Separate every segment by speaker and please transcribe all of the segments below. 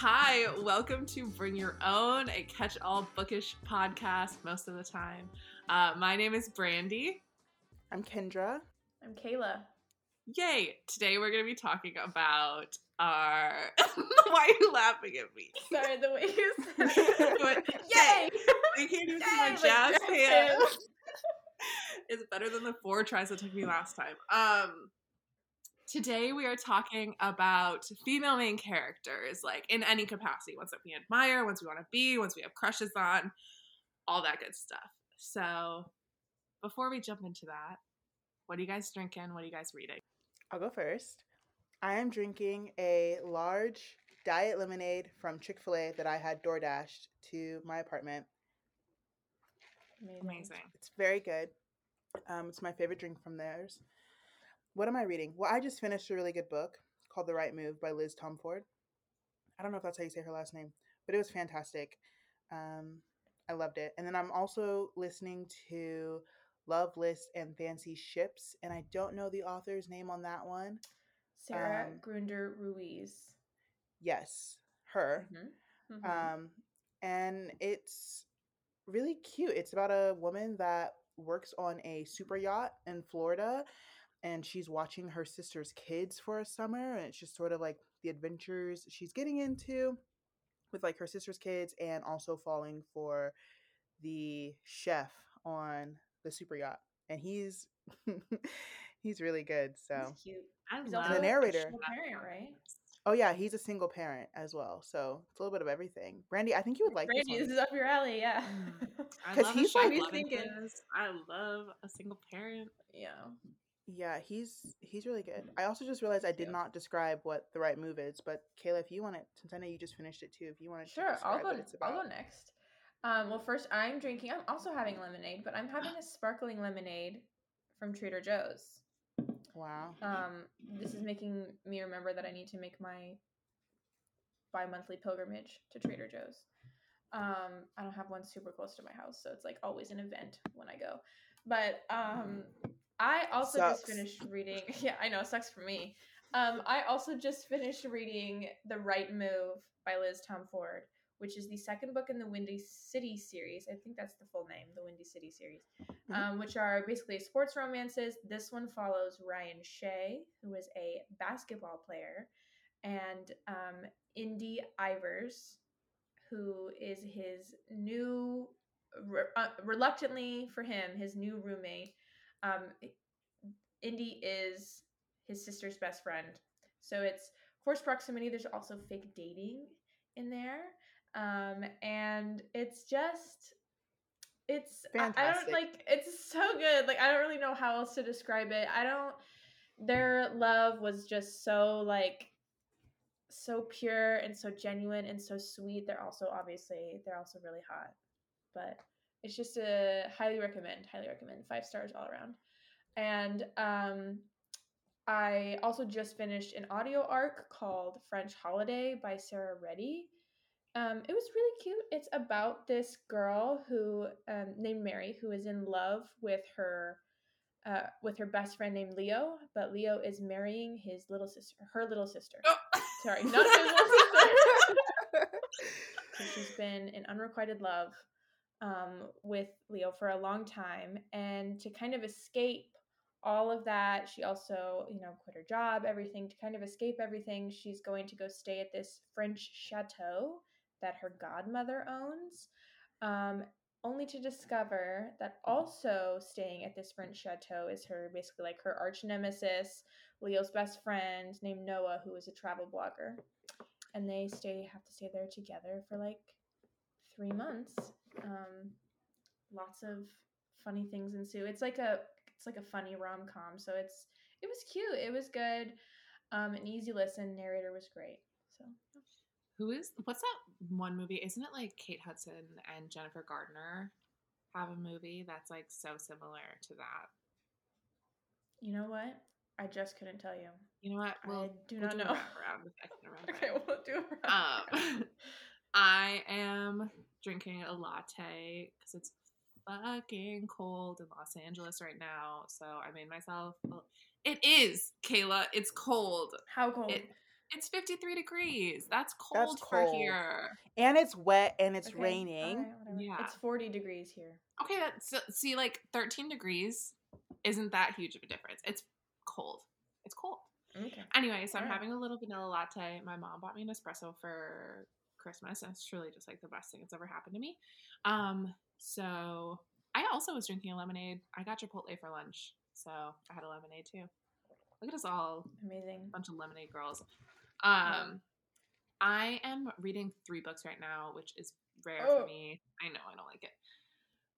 Speaker 1: Hi, welcome to Bring Your Own, a catch all bookish podcast most of the time. Uh, my name is Brandy.
Speaker 2: I'm Kendra.
Speaker 3: I'm Kayla.
Speaker 1: Yay! Today we're going to be talking about our. Why are you laughing at me?
Speaker 3: Sorry, the way you said
Speaker 1: But-
Speaker 3: Yay!
Speaker 1: We can't even do
Speaker 3: Yay,
Speaker 1: my jazz
Speaker 3: jazz
Speaker 1: hands.
Speaker 3: hands.
Speaker 1: it's better than the four tries it took me last time. Um, today we are talking about female main characters, like in any capacity, ones that we admire, ones we want to be, ones we have crushes on, all that good stuff. So, before we jump into that, what are you guys drinking? What are you guys reading?
Speaker 2: I'll go first. I am drinking a large diet lemonade from Chick fil A that I had door dashed to my apartment.
Speaker 1: Amazing.
Speaker 2: It's very good. Um, it's my favorite drink from theirs. What am I reading? Well, I just finished a really good book called The Right Move by Liz Tomforde. I don't know if that's how you say her last name, but it was fantastic. Um, I loved it. And then I'm also listening to Love List and Fancy Ships, and I don't know the author's name on that one.
Speaker 3: Sarah
Speaker 2: Um,
Speaker 3: Grunder Ruiz.
Speaker 2: Yes, her.
Speaker 3: Mhm.
Speaker 2: Um, and it's really cute. It's about a woman that works on a super yacht in Florida, and she's watching her sister's kids for a summer, and it's just sort of like the adventures she's getting into with like her sister's kids, and also falling for the chef on the super yacht, and he's he's really good. So,
Speaker 3: He's cute.
Speaker 1: I
Speaker 3: He's
Speaker 1: love
Speaker 2: The narrator.
Speaker 3: single parent, right?
Speaker 2: oh yeah, he's a single parent as well, so it's a little bit of everything. Brandy, I think you would like
Speaker 3: Brandy,
Speaker 2: this
Speaker 3: this is up your alley, yeah.
Speaker 1: Mm. I
Speaker 2: 'Cause
Speaker 1: love
Speaker 2: he's
Speaker 1: a
Speaker 2: like-
Speaker 1: chef
Speaker 3: He's
Speaker 1: love
Speaker 3: thinking-
Speaker 1: I love a single parent.
Speaker 3: yeah.
Speaker 2: Yeah, he's he's really good. I also just realized I did
Speaker 3: Yeah.
Speaker 2: not describe what the right move is, but Kayla, if you want it, since I know you just finished it too, if you want to
Speaker 3: Sure, I'll
Speaker 2: describe
Speaker 3: go.
Speaker 2: what it's
Speaker 3: I'll
Speaker 2: about.
Speaker 3: go next. Um, well, first I'm drinking. I'm also having lemonade, but I'm having a sparkling lemonade from Trader Joe's.
Speaker 2: Wow.
Speaker 3: Um, this is making me remember that I need to make my bi-monthly pilgrimage to Trader Joe's. Um, I don't have one super close to my house, so it's like always an event when I go. But um, I also just finished reading. Yeah, I know, it sucks for me. Um, I also just finished reading The Right Move by Liz Tomforde, which is the second book in the Windy City series. I think that's the full name, the Windy City series,
Speaker 2: Mhm.
Speaker 3: um, which are basically sports romances. This one follows Ryan Shea, who is a basketball player, and um, Indy Ivers, who is his new, re- uh, reluctantly for him, his new roommate. Um, Indy is his sister's best friend. So it's forced proximity. There's also fake dating in there. Um, and it's just, it's, I- I, don't like, it's so good. Like, I don't really know how else to describe it. I don't, their love was just so, like, so pure and so genuine and so sweet. They're also obviously, they're also really hot. But it's just a highly recommend, highly recommend. Five stars all around. And um, I also just finished an audio arc called French Holiday by Sarah Ready. Um, it was really cute. It's about this girl who um, named Mary who is in love with her uh, with her best friend named Leo, but Leo is marrying his little sister, her little sister.
Speaker 1: Oh.
Speaker 3: Sorry, not his little sister. She's been in unrequited love um, with Leo for a long time, and to kind of escape all of that, she also, you know, quit her job, everything to kind of escape everything. She's going to go stay at this French chateau that her godmother owns, um, only to discover that also staying at this French chateau is her basically like her arch nemesis, Leo's best friend named Noah, who is a travel blogger and they stay have to stay there together for like three months. Um, lots of funny things ensue. It's like a it's like a funny rom com. So it's it was cute. It was good. Um, an easy listen. Narrator was great. So
Speaker 1: Who is what's that one movie? Isn't it like Kate Hudson and Jennifer Gardner have a movie that's like so similar to that?
Speaker 3: you know what? I just couldn't tell you.
Speaker 1: You know what?
Speaker 3: I do
Speaker 1: we'll
Speaker 3: not
Speaker 1: do
Speaker 3: know.
Speaker 1: I.
Speaker 3: Okay, we'll do a round.
Speaker 1: Um, I am drinking a latte because it's fucking cold in Los Angeles right now. So I made myself. a- It is Kayla. It's cold.
Speaker 3: How cold?
Speaker 1: It It's 53 degrees. That's cold
Speaker 2: That's
Speaker 1: for here.
Speaker 2: And it's wet and it's
Speaker 3: Okay,
Speaker 2: raining.
Speaker 3: alright.
Speaker 1: Yeah.
Speaker 3: It's 40 degrees here.
Speaker 1: Okay, that's so, see like 13 degrees isn't that huge of a difference. It's cold. It's cold.
Speaker 3: Okay.
Speaker 1: Anyway, so I'm
Speaker 3: Alright.
Speaker 1: having a little vanilla latte. My mom bought me an espresso for Christmas, and it's truly just like the best thing that's ever happened to me. Um, so I also was drinking a lemonade. I got Chipotle for lunch, so I had a lemonade too. Look at us all,
Speaker 3: Amazing.
Speaker 1: bunch of lemonade girls. Um, I am reading three books right now, which is rare
Speaker 3: Oh.
Speaker 1: for me. I know I don't like it.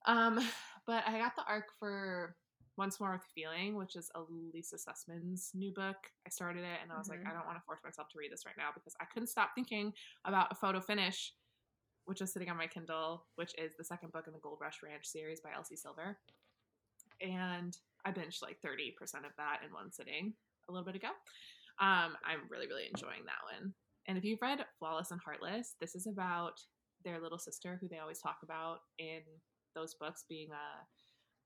Speaker 1: Um, but I got the arc for Once More with Feeling, which is Elissa Sussman's new book. I started it and I was
Speaker 3: Mhm.
Speaker 1: like, I don't want to force myself to read this right now because I couldn't stop thinking about a photo finish, which is sitting on my Kindle, which is the second book in the Gold Rush Ranch series by Elsie Silver. And I binged like 30% of that in one sitting a little bit ago. Um, I'm really, really enjoying that one. And if you've read Flawless and Heartless, this is about their little sister who they always talk about in those books being a,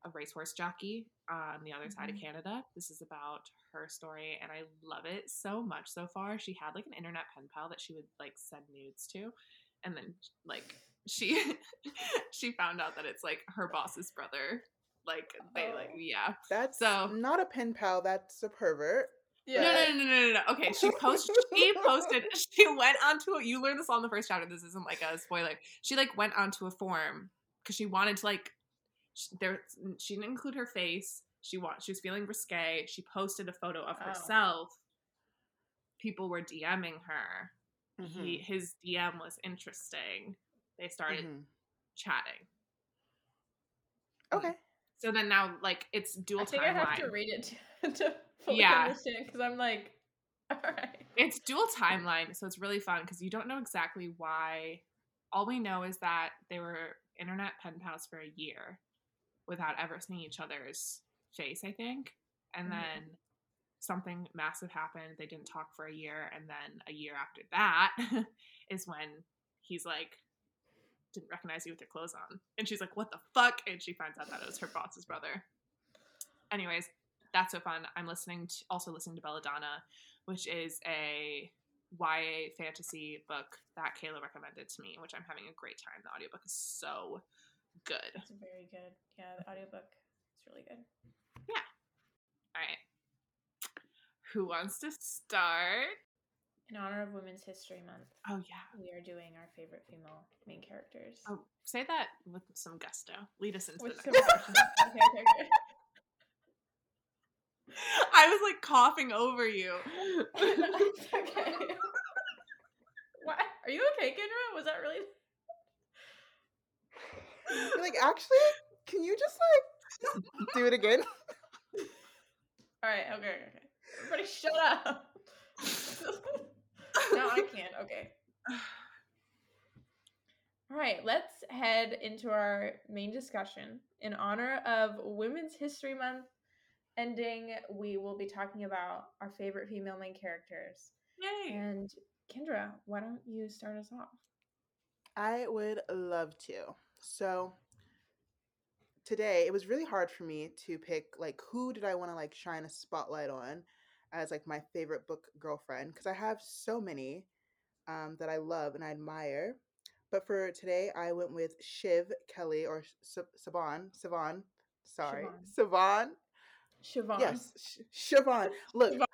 Speaker 1: a racehorse jockey on the other side of
Speaker 3: Mhm.
Speaker 1: Canada. This is about her story, and I love it so much so far. She had like an internet pen pal that she would like send nudes to, and then like she she found out that it's like her boss's brother. Like they like
Speaker 3: Oh.
Speaker 1: yeah.
Speaker 2: That's
Speaker 1: So-
Speaker 2: not a pen pal, that's a pervert.
Speaker 1: No, no, no, no, no, no, no. Okay, she posted. She posted. She went onto. A, you learned this all in the first chapter. This isn't like a spoiler. She like went onto a forum because she wanted to like. Sh- There, she didn't include her face. She want. She was feeling risque. She posted a photo of
Speaker 3: Oh.
Speaker 1: herself. People were DMing her.
Speaker 2: Mm-hmm.
Speaker 1: He his DM was interesting. They started
Speaker 2: Mhm.
Speaker 1: chatting.
Speaker 2: Okay.
Speaker 1: So then now, like, it's dual
Speaker 3: I think
Speaker 1: timeline.
Speaker 3: I have to read it to, to fully
Speaker 1: Yeah.
Speaker 3: understand because I'm like, all right.
Speaker 1: it's dual timeline, so it's really fun because you don't know exactly why. All we know is that they were internet pen pals for a year without ever seeing each other's face, I think. And
Speaker 3: Mhm.
Speaker 1: then something massive happened. They didn't talk for a year. And then a year after that is when he's like, didn't recognize you with your clothes on. And she's like, what the fuck? And she finds out that it was her boss's brother. Anyways, that's so fun. I'm listening to also listening to Belladonna, which is a YA fantasy book that Kayla recommended to me, which I'm having a great time. The audiobook is so good.
Speaker 3: It's very good. Yeah, the audiobook is really good. Yeah.
Speaker 1: All right. Who wants to start?
Speaker 3: In honor of Women's History Month,
Speaker 1: Oh yeah.
Speaker 3: we are doing our favorite female main characters.
Speaker 1: Oh, say that with some gusto. Lead us into
Speaker 3: With
Speaker 1: the next. I was like coughing over you.
Speaker 3: Okay. What? Are you okay, Kendra? Was that really?
Speaker 2: You're like, actually, can you just like do it again?
Speaker 3: All right. Okay. Okay. okay. Everybody, shut up. no, I can't. Okay. All right. Let's head into our main discussion in honor of Women's History Month ending. We will be talking about our favorite female main characters.
Speaker 1: Yay.
Speaker 3: And Kendra, why don't you start us off?
Speaker 2: I would love to. So today it was really hard for me to pick like who did I want to like shine a spotlight on as like my favorite book girlfriend because I have so many um, that I love and I admire. But for today, I went with Shiv Kelly or Saban. Savan. Sorry, Savan.
Speaker 3: Siobhan.
Speaker 2: Yes, Sh- Siobhan. Look,
Speaker 3: Siobhan.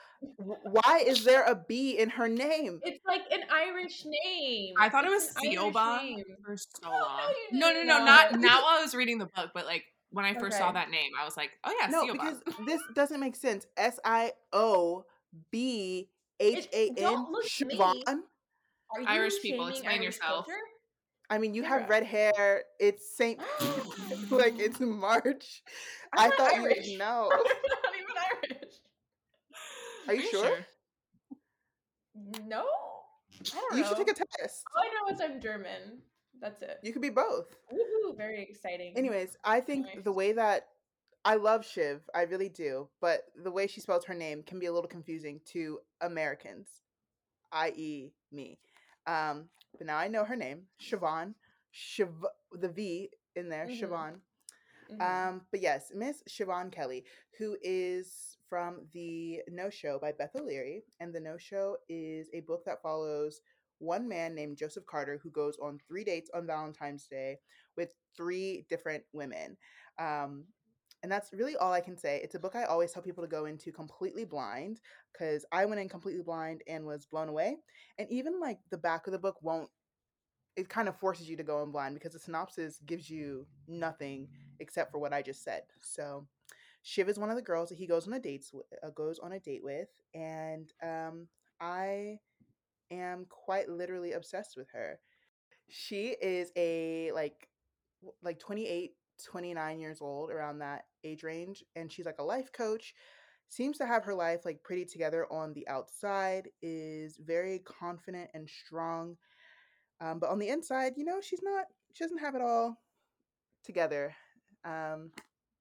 Speaker 2: why is there a B in her name?
Speaker 3: It's like an Irish name.
Speaker 1: I thought it was
Speaker 3: an
Speaker 1: Siobhan for so
Speaker 3: No,
Speaker 1: long.
Speaker 3: you
Speaker 1: No, no,
Speaker 3: did
Speaker 1: no,
Speaker 3: not.
Speaker 1: not. While I was reading the book, but like when I first saw that name, I was like, oh yeah,
Speaker 2: no,
Speaker 1: Siobhan.
Speaker 2: because this doesn't make sense. S I O B H A N.
Speaker 3: don't look at me.
Speaker 2: Siobhan.
Speaker 1: Irish people, explain
Speaker 3: Irish
Speaker 1: yourself.
Speaker 3: culture?
Speaker 2: I mean, you have red hair. It's Saint, like it's March.
Speaker 3: I'm
Speaker 2: I thought you would know.
Speaker 3: I'm not even Irish.
Speaker 2: Are you sure?
Speaker 3: No, I don't
Speaker 2: You
Speaker 3: know.
Speaker 2: should take a test.
Speaker 3: All I know is I'm German. That's it.
Speaker 2: You could be both.
Speaker 3: Woohoo! Very exciting.
Speaker 2: Anyways, I think the way that I love Shiv, I really do, but the way she spells her name can be a little confusing to Americans, i.e., me. Um, but now I know her name, Siobhan. Shiv, the V in there,
Speaker 3: Mhm.
Speaker 2: Siobhan.
Speaker 3: Mhm.
Speaker 2: Um, but yes, Miss Siobhan Kelly, who is from the No Show by Beth O'Leary, and the No Show is a book that follows one man named Joseph Carter who goes on three dates on Valentine's Day with three different women. Um, and that's really all I can say. It's a book I always tell people to go into completely blind because I went in completely blind and was blown away. And even like the back of the book won't, it kind of forces you to go in blind because the synopsis gives you nothing except for what I just said. So Shiv is one of the girls that he goes on a dates uh, goes on a date with, and um, I am quite literally obsessed with her. She is a like like 28 29 years old around that age range and she's like a life coach seems to have her life like pretty together on the outside is very confident and strong um, but on the inside you know she's not she doesn't have it all together um,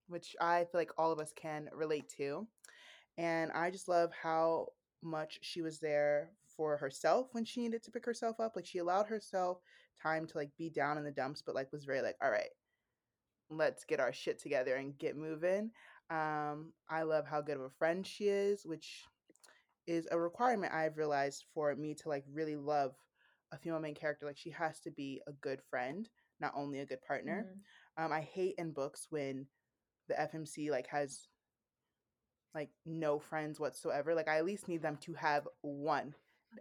Speaker 2: which i feel like all of us can relate to and i just love how much she was there for herself when she needed to pick herself up like she allowed herself time to like be down in the dumps but like was very like all right let's get our shit together and get moving um i love how good of a friend she is which is a requirement i've realized for me to like really love a female main character like she has to be a good friend not only a good partner
Speaker 3: Mhm.
Speaker 2: um i hate in books when the fmc like has like no friends whatsoever like i at least need them to have one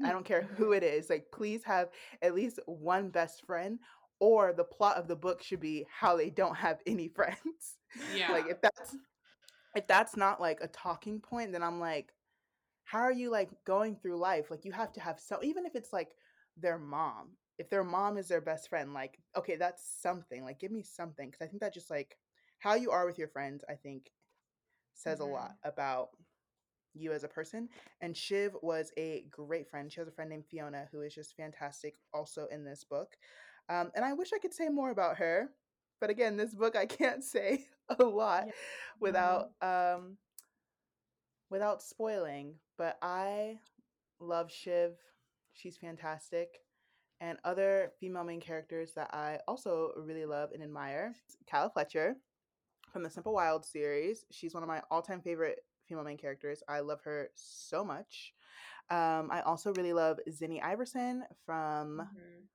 Speaker 2: I don't care who it is. Like, please have at least one best friend, or the plot of the book should be how they don't have any friends.
Speaker 1: Yeah.
Speaker 2: like, if that's if that's not like a talking point, then I'm like, how are you like going through life? Like, you have to have so even if it's like their mom. If their mom is their best friend, like, okay, that's something. Like, give me something because I think that just like how you are with your friends, I think says
Speaker 3: Mhm.
Speaker 2: a lot about you as a person. And Shiv was a great friend. She has a friend named Fiona who is just fantastic also in this book. Um, and I wish I could say more about her. But again, this book I can't say a lot
Speaker 3: Yeah.
Speaker 2: without um without spoiling. But I love Shiv. She's fantastic. And other female main characters that I also really love and admire. Calla Fletcher from the Simple Wild series. She's one of my all-time favorite female main characters. I love her so much. Um, I also really love Zenny Iverson from
Speaker 3: Mhm.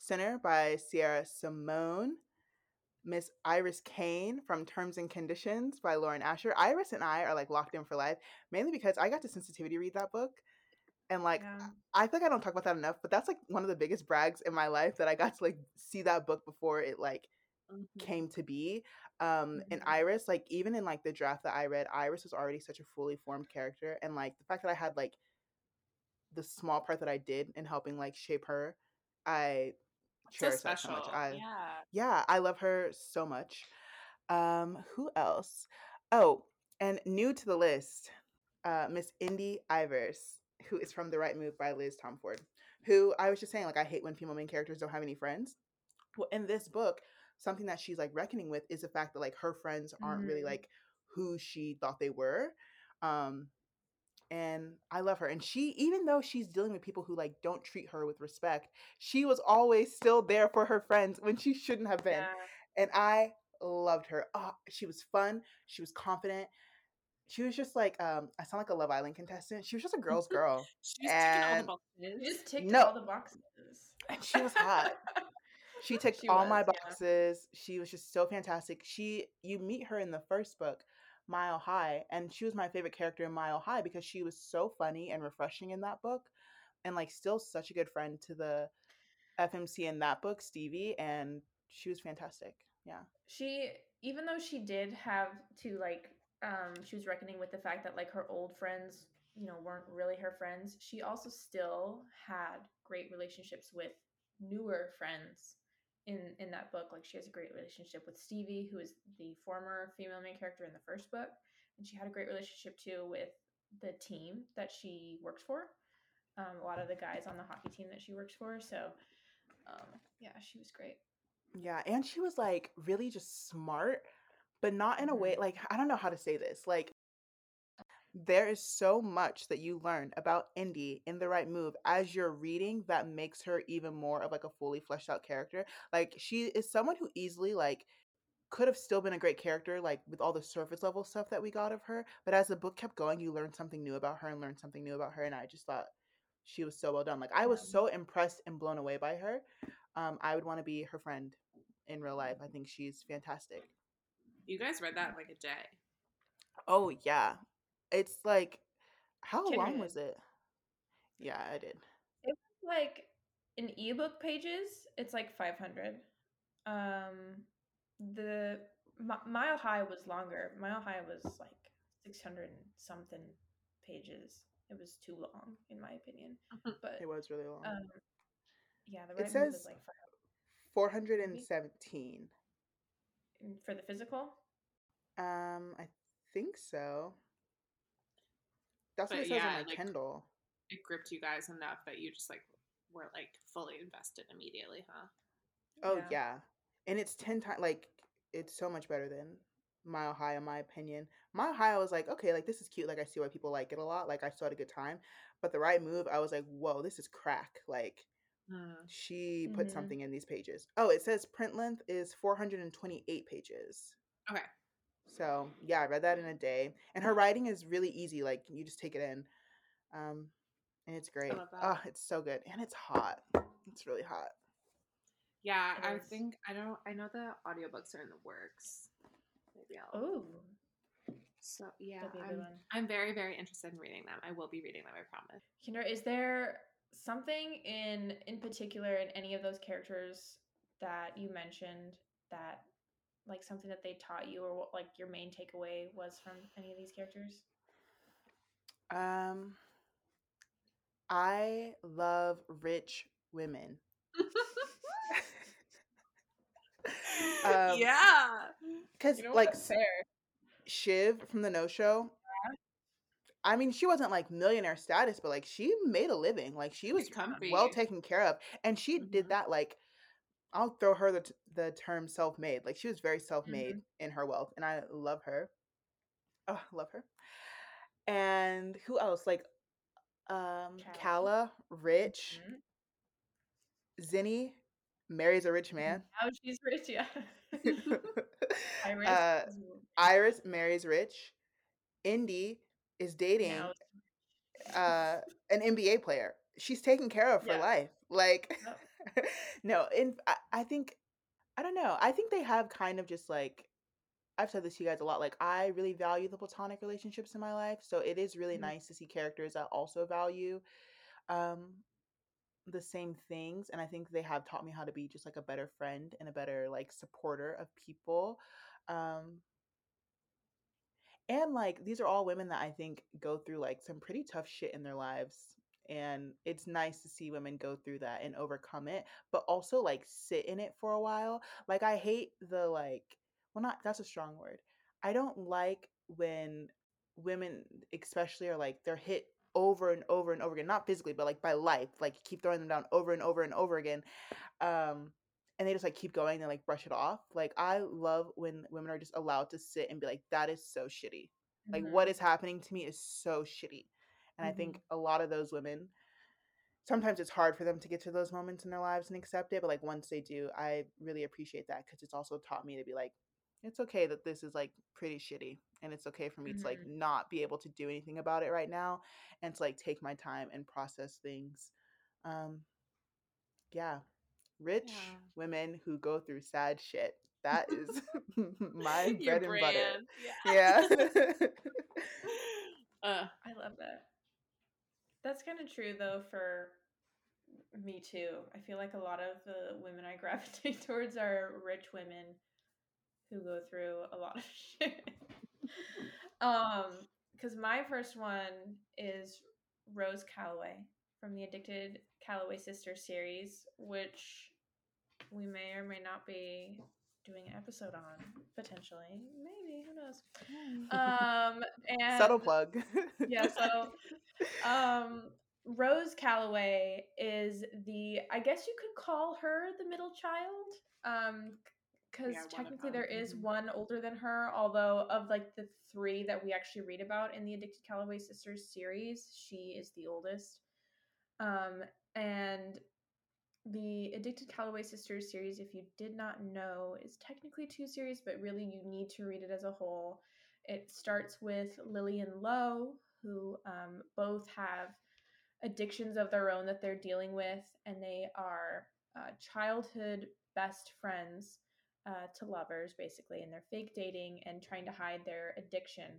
Speaker 2: Sinner by Sierra Simone. Miss Iris Kane from Terms and Conditions by Lauren Asher. Iris and I are like locked in for life, mainly because I got to sensitivity read that book. And like
Speaker 3: Yeah.
Speaker 2: I feel like I don't talk about that enough, but that's like one of the biggest brags in my life that I got to like see that book before it like
Speaker 1: Mhm.
Speaker 2: came to be. Um and
Speaker 3: Mhm.
Speaker 2: Iris, like even in like the draft that I read, Iris was already such a fully formed character. And like the fact that I had like the small part that I did in helping like shape her, I
Speaker 1: So
Speaker 2: cherish that so
Speaker 1: special.
Speaker 2: much. I
Speaker 1: yeah.
Speaker 2: yeah, I love her so much. Um, who else? Oh, and new to the list, uh, Miss Indy Ivers, who is from The Right Move by Liz Tomforde. Who I was just saying, like, I hate when female main characters don't have any friends. Well, in this book, something that she's like reckoning with is the fact that like her friends aren't really
Speaker 3: Mhm.
Speaker 2: like who she thought they were. Um, and I love her. And she, even though she's dealing with people who like don't treat her with respect, she was always still there for her friends when she shouldn't have been.
Speaker 3: Yeah.
Speaker 2: And I loved her. Oh, she was fun. She was confident. She was just like um, I sound like a Love Island contestant. She was just a girl's girl,
Speaker 1: She's ticking all the boxes.
Speaker 3: You just ticked
Speaker 2: No.
Speaker 3: all the boxes.
Speaker 2: and she was hot. She ticked
Speaker 3: She
Speaker 2: all my
Speaker 3: was, yeah.
Speaker 2: boxes. She was just so fantastic. She you meet her in the first book, Mile High, and she was my favorite character in Mile High because she was so funny and refreshing in that book, and like still such a good friend to the FMC in that book, Stevie, and she was fantastic. Yeah.
Speaker 3: she even though she did have to like um she was reckoning with the fact that like her old friends you know weren't really her friends she also still had great relationships with newer friends in in that book like she has a great relationship with stevie who is the former female main character in the first book and she had a great relationship too with the team that she works for um, a lot of the guys on the hockey team that she works for so um, yeah she was great
Speaker 2: Yeah, and she was like really just smart, but not in a way
Speaker 3: Mhm.
Speaker 2: like I don't know how to say this. Like there is so much that you learn about Indy in the right move as you're reading that makes her even more of like a fully fleshed out character. Like she is someone who easily like could have still been a great character, like with all the surface level stuff that we got of her. But as the book kept going, you learned something new about her and learned something new about her. And I just thought she was so well done. Like I was so impressed and blown away by her. Um, I would want to be her friend in real life. I think she's fantastic.
Speaker 1: You guys read that in like a day.
Speaker 2: Oh yeah, it's like how long was it? Yeah, I did.
Speaker 3: like in ebook pages it's like 500 um the Mi- mile high was longer mile high was like 600 something pages it was too long in my opinion but
Speaker 2: It was really long.
Speaker 3: um yeah the
Speaker 2: It says-
Speaker 3: like
Speaker 2: Four hundred and seventeen.
Speaker 3: Mm, for the physical
Speaker 2: Um, I think so. That's what
Speaker 1: But
Speaker 2: it says
Speaker 1: yeah,
Speaker 2: on my
Speaker 1: like-
Speaker 2: Kindle.
Speaker 1: It gripped you guys enough that you just like were like fully invested immediately, huh?
Speaker 2: Oh
Speaker 3: Yeah.
Speaker 2: yeah. And it's 10 times like it's so much better than Mile High in my opinion. Mile High I was like, okay, like this is cute. Like I see why people like it a lot. Like I still had a good time. But the right move, I was like, whoa, this is crack. Like
Speaker 1: Hmm.
Speaker 2: she put
Speaker 3: Mhm.
Speaker 2: something in these pages. Oh, it says print length is 428 pages.
Speaker 1: Okay.
Speaker 2: So yeah, I read that in a day. And her writing is really easy. Like you just take it in. Um and it's great. Oh, it's so good. And it's hot. It's really hot.
Speaker 1: Yeah, I think I don't I know the audiobooks are in the works. Maybe I'll
Speaker 3: oh
Speaker 1: so yeah.
Speaker 3: that'd be a good
Speaker 1: I'm, I'm very, very interested in reading them. I will be reading them, I promise.
Speaker 3: Kendra, is there something in in particular in any of those characters that you mentioned that like something that they taught you or what like your main takeaway was from any of these characters?
Speaker 2: Um, I love rich women. Um,
Speaker 1: yeah.
Speaker 2: Cause
Speaker 3: You know
Speaker 2: like
Speaker 3: fair.
Speaker 2: Shiv from the No Show. I mean, she wasn't like millionaire status, but like she made a living. Like she was well taken care of, and she did
Speaker 1: Mhm.
Speaker 2: that. Like, I'll throw her the t- the term self made. Like she was very self made
Speaker 3: Mm-hmm.
Speaker 2: in her wealth, and I love her. Oh, love her. And who else? Like, um,
Speaker 3: Calla.
Speaker 2: Rich.
Speaker 3: Mhm.
Speaker 2: Zenny marries a rich man.
Speaker 3: Now she's rich, yeah. Iris
Speaker 2: uh, Iris marries rich. Indy is dating uh, an NBA player. She's taken care of for
Speaker 3: Yeah.
Speaker 2: life. Like,
Speaker 3: Yep.
Speaker 2: no, in I, I think I don't know. I think they have kind of just like I've said this to you guys a lot. Like, I really value the platonic relationships in my life, so it is really
Speaker 3: Mhm.
Speaker 2: nice to see characters that also value um the same things and i think they have taught me how to be just like a better friend and a better like supporter of people um and like these are all women that i think go through like some pretty tough shit in their lives and it's nice to see women go through that and overcome it but also like sit in it for a while like i hate the like well not that's a strong word i don't like when women especially are like they're hit over and over and over again not physically but like by life like you keep throwing them down over and over and over again um and they just like keep going and like brush it off like i love when women are just allowed to sit and be like that is so shitty like
Speaker 3: Mhm.
Speaker 2: what is happening to me is so shitty and i think a lot of those women sometimes it's hard for them to get to those moments in their lives and accept it but like once they do i really appreciate that because it's also taught me to be like it's okay that this is like pretty shitty and it's okay for me to like not be able to do anything about it right now and to like take my time and process things um yeah rich
Speaker 1: Yeah.
Speaker 2: women who go through sad shit that is my bread and butter
Speaker 1: brand.
Speaker 2: yeah
Speaker 1: uh,
Speaker 3: I love that. That's kind of true though for me too. I feel like a lot of the women I gravitate towards are rich women who go through a lot of shit. um, because my first one is Rose Calloway from the Addicted Calloway Sisters series, which we may or may not be doing an episode on potentially. Maybe who knows? Um, and
Speaker 2: subtle plug
Speaker 3: yeah, so um Rose Calloway is the I guess you could call her the middle child. Um because
Speaker 1: Yeah,
Speaker 3: technically there is one older than her, although of like the three that we actually read about in the Addicted Calloway Sisters series, she is the oldest. Um and the Addicted Calloway Sisters series, if you did not know, is technically two series, but really you need to read it as a whole. It starts with Lily and Lo, who um, both have addictions of their own that they're dealing with, and they are uh, childhood best friends uh, to lovers, basically, and they're fake dating and trying to hide their addiction,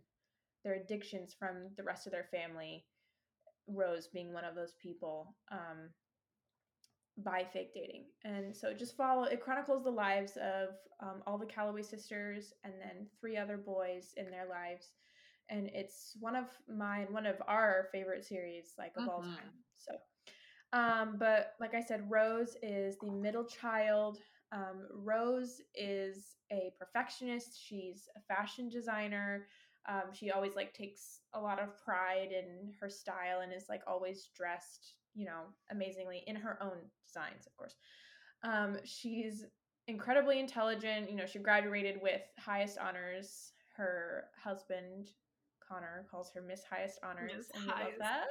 Speaker 3: their addictions from the rest of their family. Rose being one of those people. Um, by fake dating. And so just follow it chronicles the lives of um, all the Calloway sisters and then three other boys in their lives. And it's one of mine, one of our favorite series, like of mm-hmm. all time. So, um, but like I said, Rose is the middle child. Um, Rose is a perfectionist. She's a fashion designer. Um, she always like takes a lot of pride in her style and is like always dressed you know, amazingly in her own designs, of course. Um, she's incredibly intelligent. You know, she graduated with highest honors. Her husband, Connor, calls her Miss Highest Honors, Miss and we love that.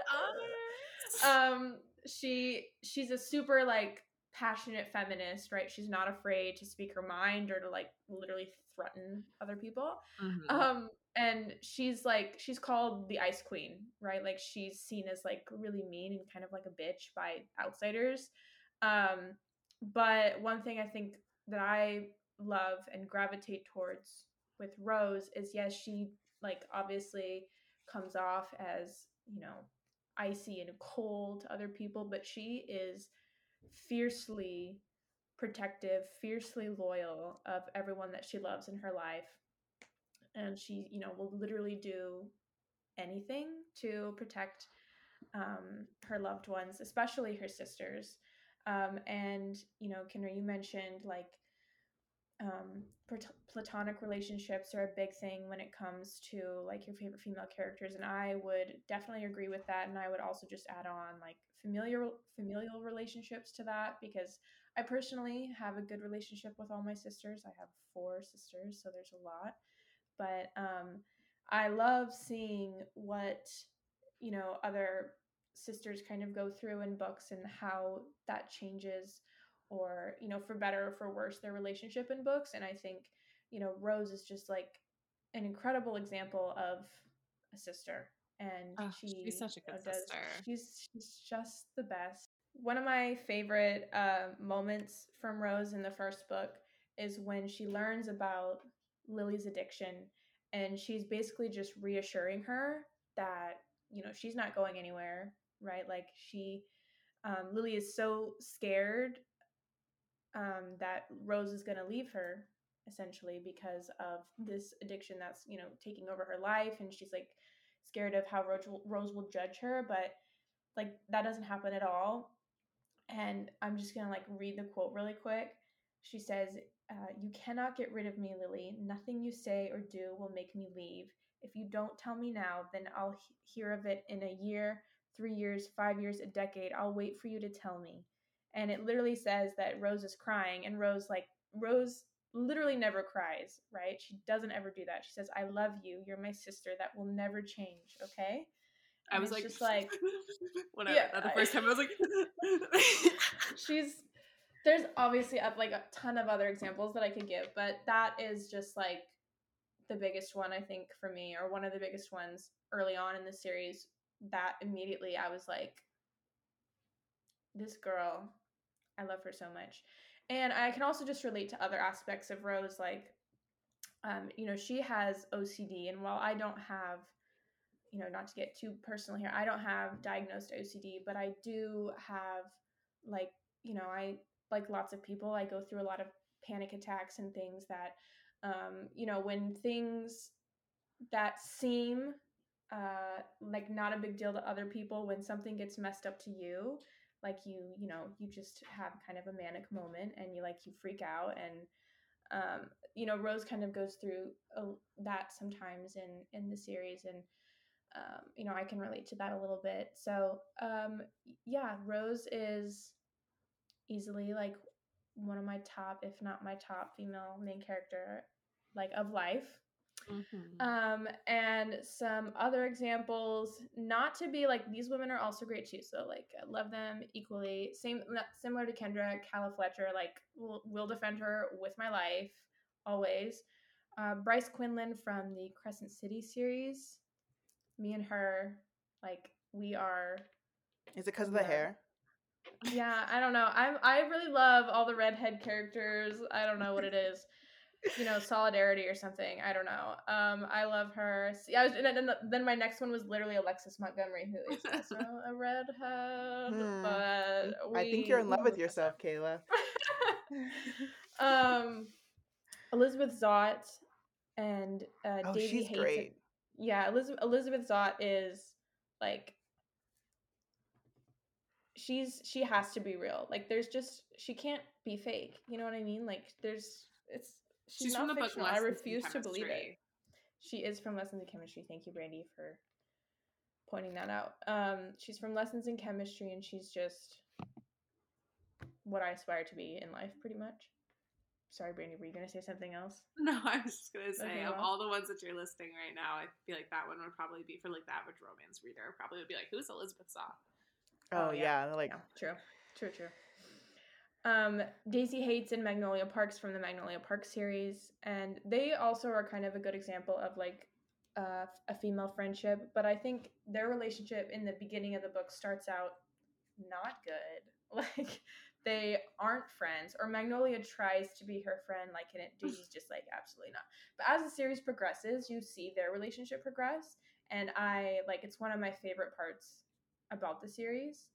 Speaker 3: Honors. Um, she she's a super like passionate feminist, right? She's not afraid to speak her mind or to like literally threaten other people. Mm-hmm. Um, and she's like she's called the ice queen right like she's seen as like really mean and kind of like a bitch by outsiders um but one thing i think that i love and gravitate towards with rose is yes she like obviously comes off as you know icy and cold to other people but she is fiercely protective fiercely loyal of everyone that she loves in her life. And she you know will literally do anything to protect um, her loved ones especially her sisters. Um, and you know Kendra, you mentioned like um, platonic relationships are a big thing when it comes to like your favorite female characters and i would definitely agree with that and i would also just add on like familiar familial relationships to that because i personally have a good relationship with all my sisters. I have four sisters so there's a lot. But um, I love seeing what you know other sisters kind of go through in books and how that changes or you know for better or for worse their relationship in books. And i think you know rose is just like an incredible example of a sister. And
Speaker 1: oh, she, she's such a good does, sister.
Speaker 3: she's, she's just the best one of my favorite uh, moments from rose in the first book is when she learns about Lily's addiction and she's basically just reassuring her that you know she's not going anywhere right? Like she um, lily is so scared um, that rose is going to leave her essentially because of this addiction that's you know taking over her life and she's like scared of how rose will, rose will judge her but like that doesn't happen at all and i'm just going to like read the quote really quick she says uh, you cannot get rid of me, Lily. Nothing you say or do will make me leave. If you don't tell me now, then I'll he- hear of it in a year, three years, five years, a decade. I'll wait for you to tell me. And it literally says that Rose is crying, and Rose, like, Rose literally never cries, right? She doesn't ever do that. She says, I love you. You're my sister. That will never change, okay?
Speaker 1: I was like, just like, whatever. Yeah, the first time I was like,
Speaker 3: she's there's obviously a, like a ton of other examples that I could give, but that is just like the biggest one I think for me, or one of the biggest ones early on in the series. That immediately I was like, this girl, I love her so much. And I can also just relate to other aspects of Rose, like, um, you know, she has OCD, and while I don't have, you know, not to get too personal here, I don't have diagnosed OCD, but I do have, like, you know, I like lots of people, I go through a lot of panic attacks and things that, um, you know, when things that seem uh, like not a big deal to other people, when something gets messed up to you, like you, you know, you just have kind of a manic moment and you like you freak out and um, you know, Rose kind of goes through that sometimes in in the series, and um, you know, I can relate to that a little bit. So, um, yeah, Rose is easily like one of my top, if not my top female main character, like of life.
Speaker 1: Mhm.
Speaker 3: Um, and some other examples, not to be like these women are also great too. So like I love them equally. Same, similar to Kendra, Calla Fletcher. Like will, will defend her with my life always. Uh, Bryce Quinlan from the Crescent City series. Me and her, like we are.
Speaker 2: Is it because of the hair?
Speaker 3: Yeah, I don't know. I'm I really love all the redhead characters. I don't know what it is. You know, solidarity or something. I don't know. Um, I love her. See, I was, and then, then my next one was literally Alexis Montgomery, who is also a redhead.
Speaker 2: Hmm.
Speaker 3: But
Speaker 2: I think you're in love with yourself, Kayla.
Speaker 3: um, Elizabeth Zott and uh,
Speaker 2: oh, she's
Speaker 3: Hayes.
Speaker 2: great.
Speaker 3: Yeah, Elizabeth Elizabeth Zott is like she's she has to be real. Like there's just she can't be fake. You know what I mean? Like there's it's she's,
Speaker 1: She's
Speaker 3: not
Speaker 1: from the book
Speaker 3: fictional. I refuse to believe it. She is from Lessons in Chemistry. Thank you, Brandy, for pointing that out. Um, she's from Lessons in Chemistry, and she's just what I aspire to be in life, pretty much. Sorry, Brandy, were you gonna say something else?
Speaker 1: No, I was just gonna say
Speaker 3: Okay,
Speaker 1: of
Speaker 3: well.
Speaker 1: all the ones that you're listing right now, I feel like that one would probably be for like the average romance reader. Probably would be like, "Who's Elizabeth Zott?"
Speaker 2: Oh,
Speaker 3: Oh,
Speaker 2: yeah.
Speaker 3: yeah.
Speaker 2: like
Speaker 3: Yeah, true, true, true. Um, Daisy Haites and Magnolia Parks from the Magnolia Park series, and they also are kind of a good example of like uh, a female friendship. But I think their relationship in the beginning of the book starts out not good. Like they aren't friends, or Magnolia tries to be her friend, like and it Daisy's just like absolutely not. But as the series progresses, you see their relationship progress, and I like it's one of my favorite parts about the series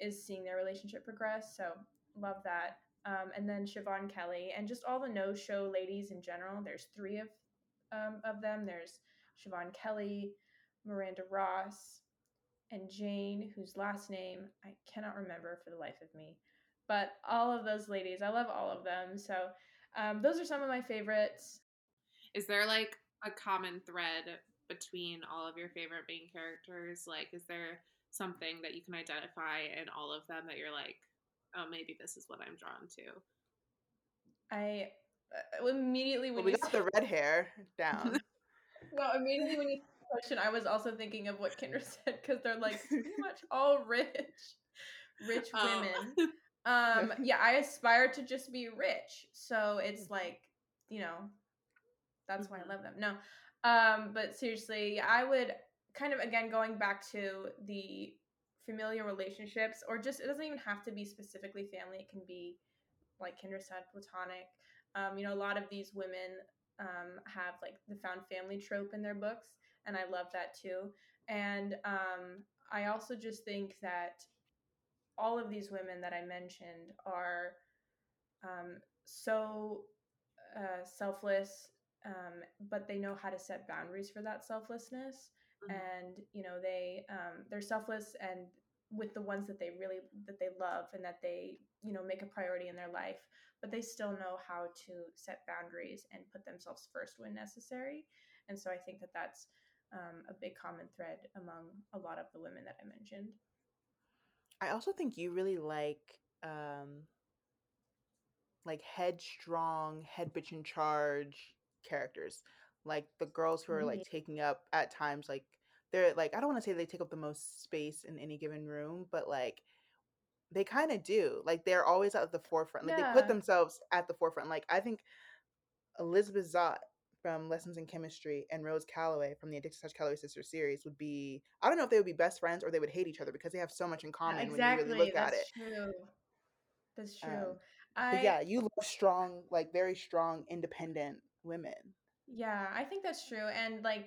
Speaker 3: is seeing their relationship progress. So love that. Um, and then Siobhan Kelly and just all the no show ladies in general. There's three of um, of them. There's Siobhan Kelly, Miranda Ross, and Jane, whose last name I cannot remember for the life of me. But all of those ladies, I love all of them. So um, those are some of my favorites.
Speaker 1: Is there like a common thread between all of your favorite main characters? Like, is there something that you can identify in all of them that you're like, oh, maybe this is what I'm drawn to?
Speaker 3: I uh, immediately when
Speaker 2: well, we
Speaker 3: you
Speaker 2: got
Speaker 3: said-
Speaker 2: the red hair down.
Speaker 3: No, immediately when you said the question, I was also thinking of what Kendra said because they're like pretty much all rich, rich
Speaker 1: Oh.
Speaker 3: women. Um, yeah, I aspire to just be rich, so it's like you know, that's why. I love them. No, um, but seriously, I would kind of again going back to the familiar relationships, or just it doesn't even have to be specifically family. It can be like Kendra said, platonic. Um, you know, a lot of these women um, have like the found family trope in their books, and I love that too. And um, I also just think that all of these women that I mentioned are um, so uh, selfless, um, but they know how to set boundaries for that selflessness.
Speaker 1: Mhm.
Speaker 3: And you know, they um, they're selfless and with the ones that they really that they love and that they you know make a priority in their life but they still know how to set boundaries and put themselves first when necessary and so i think that that's um, a big common thread among a lot of the women that i mentioned
Speaker 2: I also think you really like um like headstrong, head bitch in charge characters. Like the girls who are like taking up at times like they're like I don't want to say they take up the most space in any given room, but like they kind of do. Like they're always at the forefront. Like they
Speaker 3: Yeah.
Speaker 2: put themselves at the forefront. Like I think Elizabeth Zott from Lessons in Chemistry and Rose Calloway from the Addicted to Touch Calloway Sisters series would be I don't know if they would be best friends or they would hate each other because they have so much in common when you really look at
Speaker 3: that's
Speaker 2: it.
Speaker 3: true that's true
Speaker 2: Um,
Speaker 3: I,
Speaker 2: yeah, you love strong, like very strong, independent women.
Speaker 3: Yeah, I think that's true. And like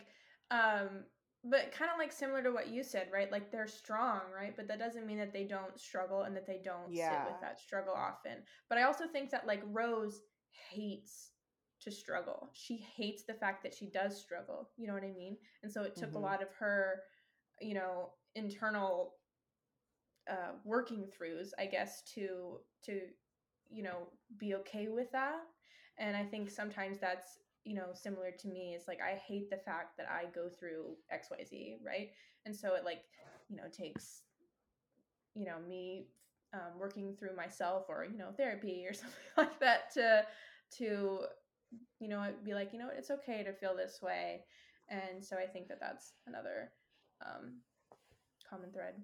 Speaker 3: um but kind of like similar to what you said, right? Like they're strong, right? But that doesn't mean that they don't struggle and that they don't sit
Speaker 2: Yeah.
Speaker 3: with that struggle often. But I also think that like Rose hates to struggle. She hates the fact that she does struggle. You know what I mean? And so it took
Speaker 2: Mhm.
Speaker 3: a lot of her, you know, internal uh working throughs, I guess, to to you know, be okay with that. And I think sometimes that's you know similar to me it's like i hate the fact that i go through xyz right and so it like you know takes you know me um, working through myself or you know therapy or something like that to to you know, it'd be like, you know, it's okay to feel this way. And so I think that that's another um, common thread.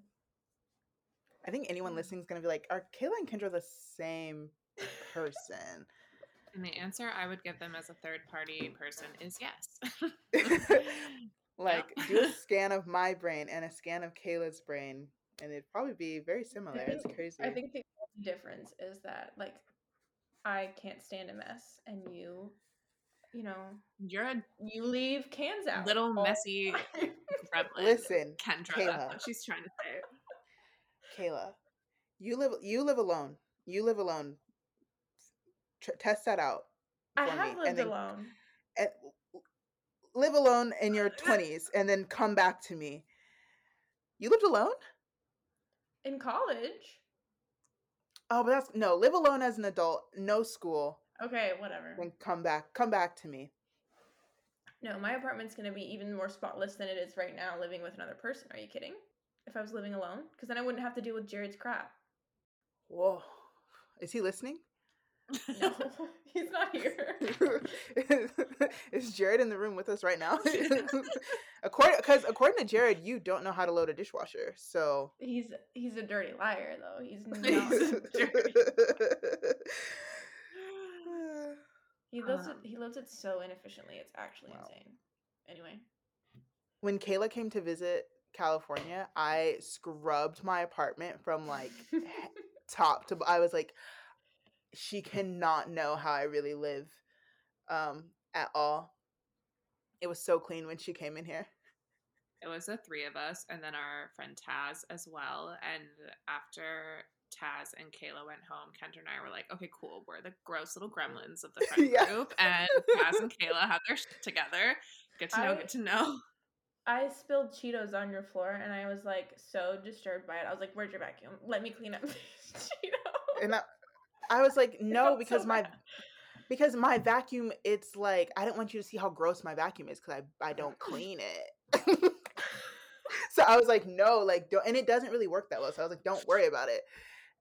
Speaker 2: I think anyone listening is gonna be like, "Are Kayla and Kendra the same person?"
Speaker 1: And the answer I would give them as a third party person is yes.
Speaker 2: like, do a scan of my brain and a scan of Kayla's brain, and it'd probably be very similar.
Speaker 3: think-
Speaker 2: It's crazy.
Speaker 3: I think the difference is that like I can't stand a mess, and you, you know,
Speaker 1: You're a
Speaker 3: you leave cans out.
Speaker 1: little messy gremlin.
Speaker 2: Listen,
Speaker 1: Kendra,
Speaker 2: Kayla.
Speaker 1: that's what she's trying to say.
Speaker 2: Kayla, you live you live alone. You live alone. Tr- test that out.
Speaker 3: I have
Speaker 2: me, and
Speaker 3: lived
Speaker 2: then-
Speaker 3: alone.
Speaker 2: And live alone in your twenties, and then come back to me. You lived alone?
Speaker 3: In college.
Speaker 2: Oh, but that's no. Live alone as an adult, no school,
Speaker 3: Okay, whatever.
Speaker 2: then come back. Come back to me.
Speaker 3: No, my apartment's gonna be even more spotless than it is right now living with another person. Are you kidding? If I was living alone? Because then I wouldn't have to deal with Jared's crap.
Speaker 2: Whoa, is he listening?
Speaker 3: No, he's not here.
Speaker 2: is Jared in the room with us right now? according, because according to Jared, you don't know how to load a dishwasher. So
Speaker 3: He's he's a dirty liar though. He's not. he loves it.
Speaker 1: Um,
Speaker 3: He loves it so inefficiently. It's actually
Speaker 2: Wow.
Speaker 3: insane. Anyway,
Speaker 2: when Kayla came to visit California, I scrubbed my apartment from like top to. I was like, she cannot know how I really live, um, at all. It was so clean when she came in here.
Speaker 1: It was the three of us, and then our friend Taz as well. And after Taz and Kayla went home, Kendra and I were like, okay, cool. We're the gross little gremlins of the friend
Speaker 2: Yeah.
Speaker 1: group. And Taz and Kayla had their shit together. Get to know,
Speaker 3: I-
Speaker 1: get to know.
Speaker 3: I spilled Cheetos on your floor, and I was like so disturbed by it. I was like, "Where's your vacuum? Let me clean up these Cheetos."
Speaker 2: And I, I was like, no,
Speaker 3: felt so
Speaker 2: because my
Speaker 3: bad.
Speaker 2: because my vacuum, it's like I don't want you to see how gross my vacuum is because I I don't clean it. so I was like, no, like don't, and it doesn't really work that well. So I was like, don't worry about it.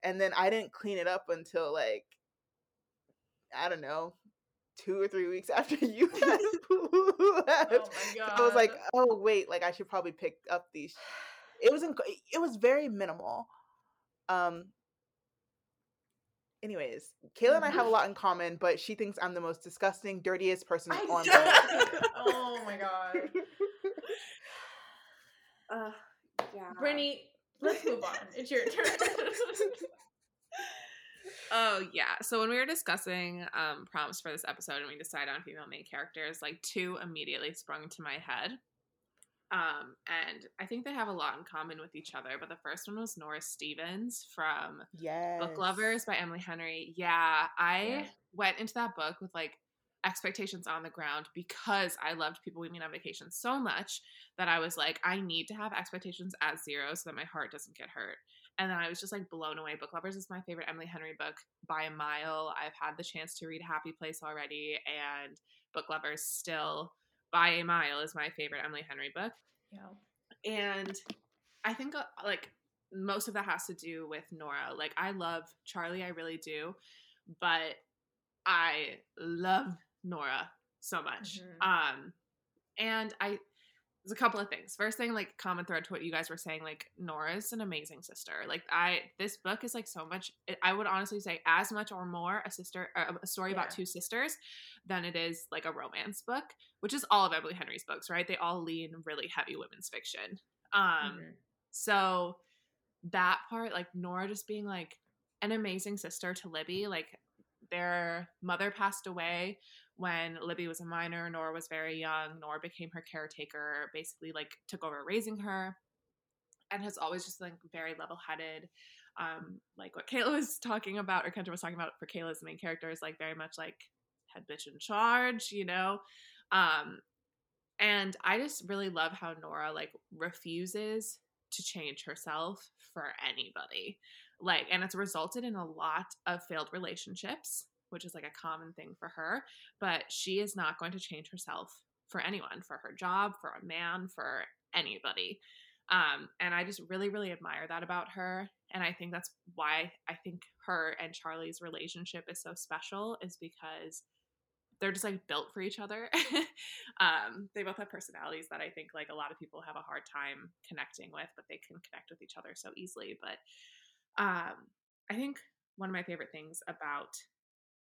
Speaker 2: And then I didn't clean it up until like I don't know, two or three weeks after you guys left.
Speaker 3: Oh my god!
Speaker 2: I was like, oh wait, like I should probably pick up these. It was inc- it was very minimal. Um. Anyways, Kayla and I have a lot in common, but she thinks I'm the most disgusting, dirtiest person
Speaker 3: I
Speaker 2: on
Speaker 3: don't.
Speaker 2: earth.
Speaker 3: oh my god,
Speaker 1: Uh, yeah.
Speaker 3: Brittany, let's move on. It's your turn.
Speaker 1: Oh yeah. So when we were discussing um prompts for this episode and we decided on female main characters, like two immediately sprung to my head. Um, and I think they have a lot in common with each other, but the first one was Nora Stephens from
Speaker 2: yes.
Speaker 1: Book Lovers by Emily Henry. Yeah, I
Speaker 3: Yeah.
Speaker 1: went into that book with like expectations on the ground because I loved People We Meet on Vacation so much that I was like, I need to have expectations at zero so that my heart doesn't get hurt. And then I was just like blown away. Book Lovers is my favorite Emily Henry book by a mile. I've had the chance to read Happy Place already, and Book Lovers still by a mile is my favorite Emily Henry book
Speaker 3: yeah.
Speaker 1: and i think uh, like most of that has to do with nora like i love charlie i really do but i love nora so much
Speaker 3: Mhm.
Speaker 1: um and i there's a couple of things. First thing like common thread to what you guys were saying like nora's an amazing sister. Like i this book is like so much i would honestly say as much or more a sister uh, a story about two sisters than it is like a romance book which is all of emily henry's books right? They all lean really heavy women's fiction. Um
Speaker 3: Mhm.
Speaker 1: so that part like nora just being like an amazing sister to libby like their mother passed away when Libby was a minor, Nora was very young. Nora became her caretaker, basically like took over raising her, and has always just like very level headed. Um, like what Kayla was talking about, or Kendra was talking about for Kayla's main character is like very much like head bitch in charge, you know. Um, and I just really love how Nora like refuses to change herself for anybody. Like, and it's resulted in a lot of failed relationships which is like a common thing for her, but she is not going to change herself for anyone, for her job, for a man, for anybody. Um, and I just really, really admire that about her. And I think that's why I think her and Charlie's relationship is so special, is because they're just like built for each other. um, they both have personalities that I think like a lot of people have a hard time connecting with, but they can connect with each other so easily. But um, I think one of my favorite things about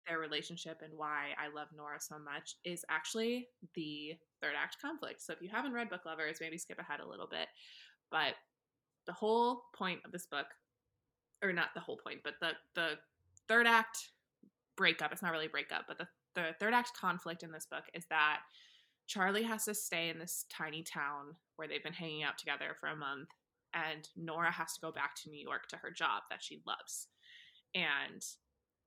Speaker 1: their relationship and why I love Nora so much is actually the third act conflict. So if you haven't read Book Lovers, maybe skip ahead a little bit. But the whole point of this book, or not the whole point, but the the third act breakup, it's not really breakup, but the, the third act conflict in this book is that Charlie has to stay in this tiny town where they've been hanging out together for a month, and Nora has to go back to New York to her job that she loves. And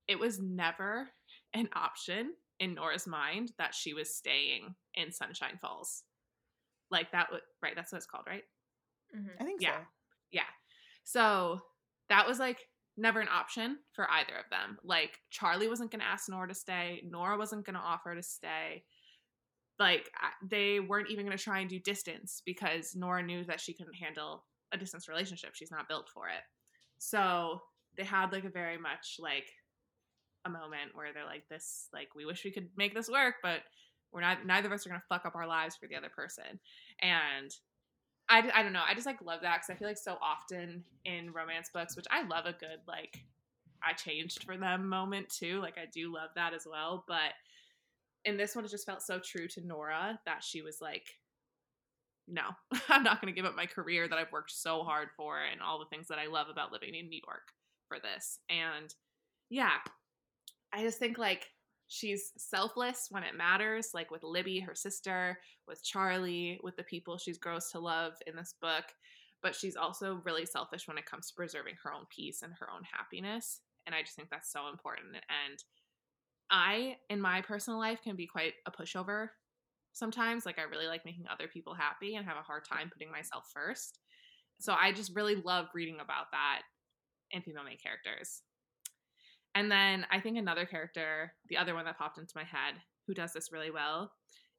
Speaker 1: it was never an option in Nora's mind that she was staying in Sunshine Falls. Like that would right, that's what it's called, right?
Speaker 3: Mhm.
Speaker 2: I think
Speaker 1: Yeah.
Speaker 2: so.
Speaker 1: Yeah. So that was like never an option for either of them. Like Charlie wasn't going to ask Nora to stay, Nora wasn't going to offer to stay. Like they weren't even going to try and do distance because Nora knew that she couldn't handle a distance relationship. She's not built for it. So they had like a very much like a moment where they're like this like we wish we could make this work, but we're not neither of us are going to fuck up our lives for the other person. And I, I don't know. I just like love that because I feel like so often in romance books, which I love a good like I changed for them moment too. Like I do love that as well. But in this one, it just felt so true to Nora that she was like, no, I'm not going to give up my career that I've worked so hard for and all the things that I love about living in New York for this. And yeah, I just think like she's selfless when it matters, like with Libby, her sister, with Charlie, with the people she's grows to love in this book. But she's also really selfish when it comes to preserving her own peace and her own happiness. And I just think that's so important. And I, in my personal life, can be quite a pushover sometimes. Like, I really like making other people happy and have a hard time putting myself first. So I just really love reading about that in female main characters. And then I think another character, the other one that popped into my head, who does this really well,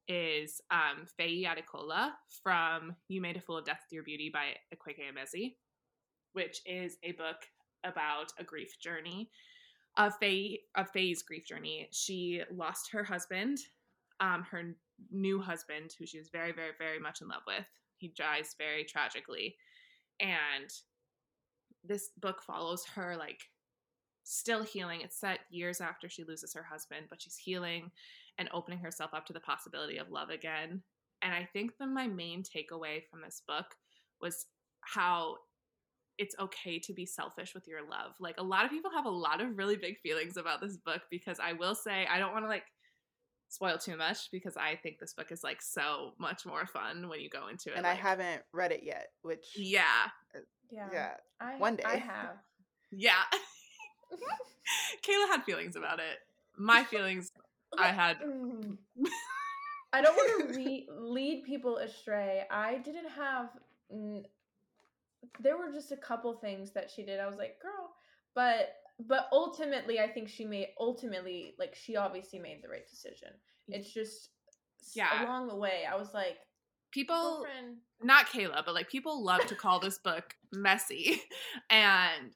Speaker 1: is um, Faye Adekola from You Made a Fool of Death with Your Beauty by Akwaeke Emezi, which is a book about a grief journey of Faye of Faye's grief journey. She lost her husband, um, her new husband, who she was very, very, very much in love with. He dies very tragically, and this book follows her like still healing. It's set years after she loses her husband, but she's healing and opening herself up to the possibility of love again. And I think that my main takeaway from this book was how it's okay to be selfish with your love. Like a lot of people have a lot of really big feelings about this book because I will say I don't want to like spoil too much because I think this book is like so much more fun when you go into it.
Speaker 2: And I haven't read it yet, which
Speaker 1: Yeah.
Speaker 3: Uh, yeah.
Speaker 2: yeah.
Speaker 3: I,
Speaker 2: one
Speaker 3: I
Speaker 2: day.
Speaker 3: have.
Speaker 1: Yeah. Kayla had feelings about it. My feelings I had
Speaker 3: Mm. I don't want to re- lead people astray. I didn't have. n- There were just a couple things that she did. I was like, girl, but but ultimately, I think she made ultimately like she obviously made the right decision. It's just
Speaker 1: Yeah.
Speaker 3: along the way, I was like,
Speaker 1: people
Speaker 3: girlfriend,
Speaker 1: not Kayla, but like people love to call this book messy. And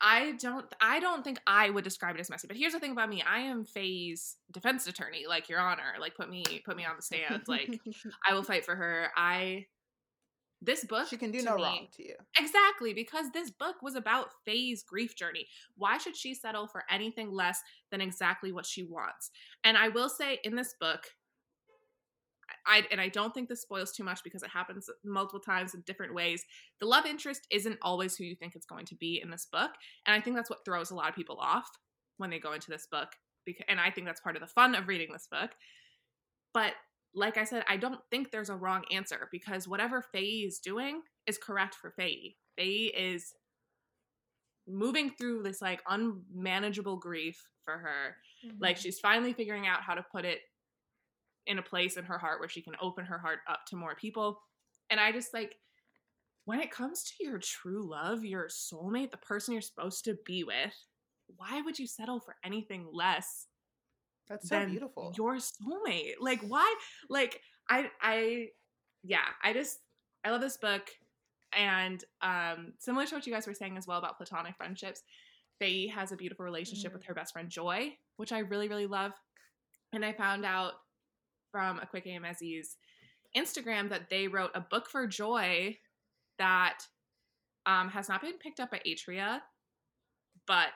Speaker 1: I don't I don't think I would describe it as messy. But here's the thing about me. I am Faye's defense attorney, like your honor. Like put me put me on the stand. Like I will fight for her. I this book
Speaker 2: she can do no
Speaker 1: me-
Speaker 2: wrong to you.
Speaker 1: Exactly, because this book was about Faye's grief journey. Why should she settle for anything less than exactly what she wants? And I will say in this book, I and I don't think this spoils too much because it happens multiple times in different ways. The love interest isn't always who you think it's going to be in this book, and I think that's what throws a lot of people off when they go into this book. Because, and I think that's part of the fun of reading this book. But like I said, I don't think there's a wrong answer because whatever Faye is doing is correct for Faye. Faye is moving through this like unmanageable grief for her. Like
Speaker 3: mhm.
Speaker 1: she's finally figuring out how to put it in a place in her heart where she can open her heart up to more people. And I just like when it comes to your true love, your soulmate, the person you're supposed to be with, why would you settle for anything less
Speaker 2: That's so
Speaker 1: than
Speaker 2: beautiful.
Speaker 1: your soulmate. Like why? Like I I yeah, I just I love this book and um similar to what you guys were saying as well about platonic friendships, Faye has a beautiful relationship with her best friend Joy, which I really really love. And I found out from Akwaeke Emezi's Instagram that they wrote a book for Joy that um, has not been picked up by Atria, but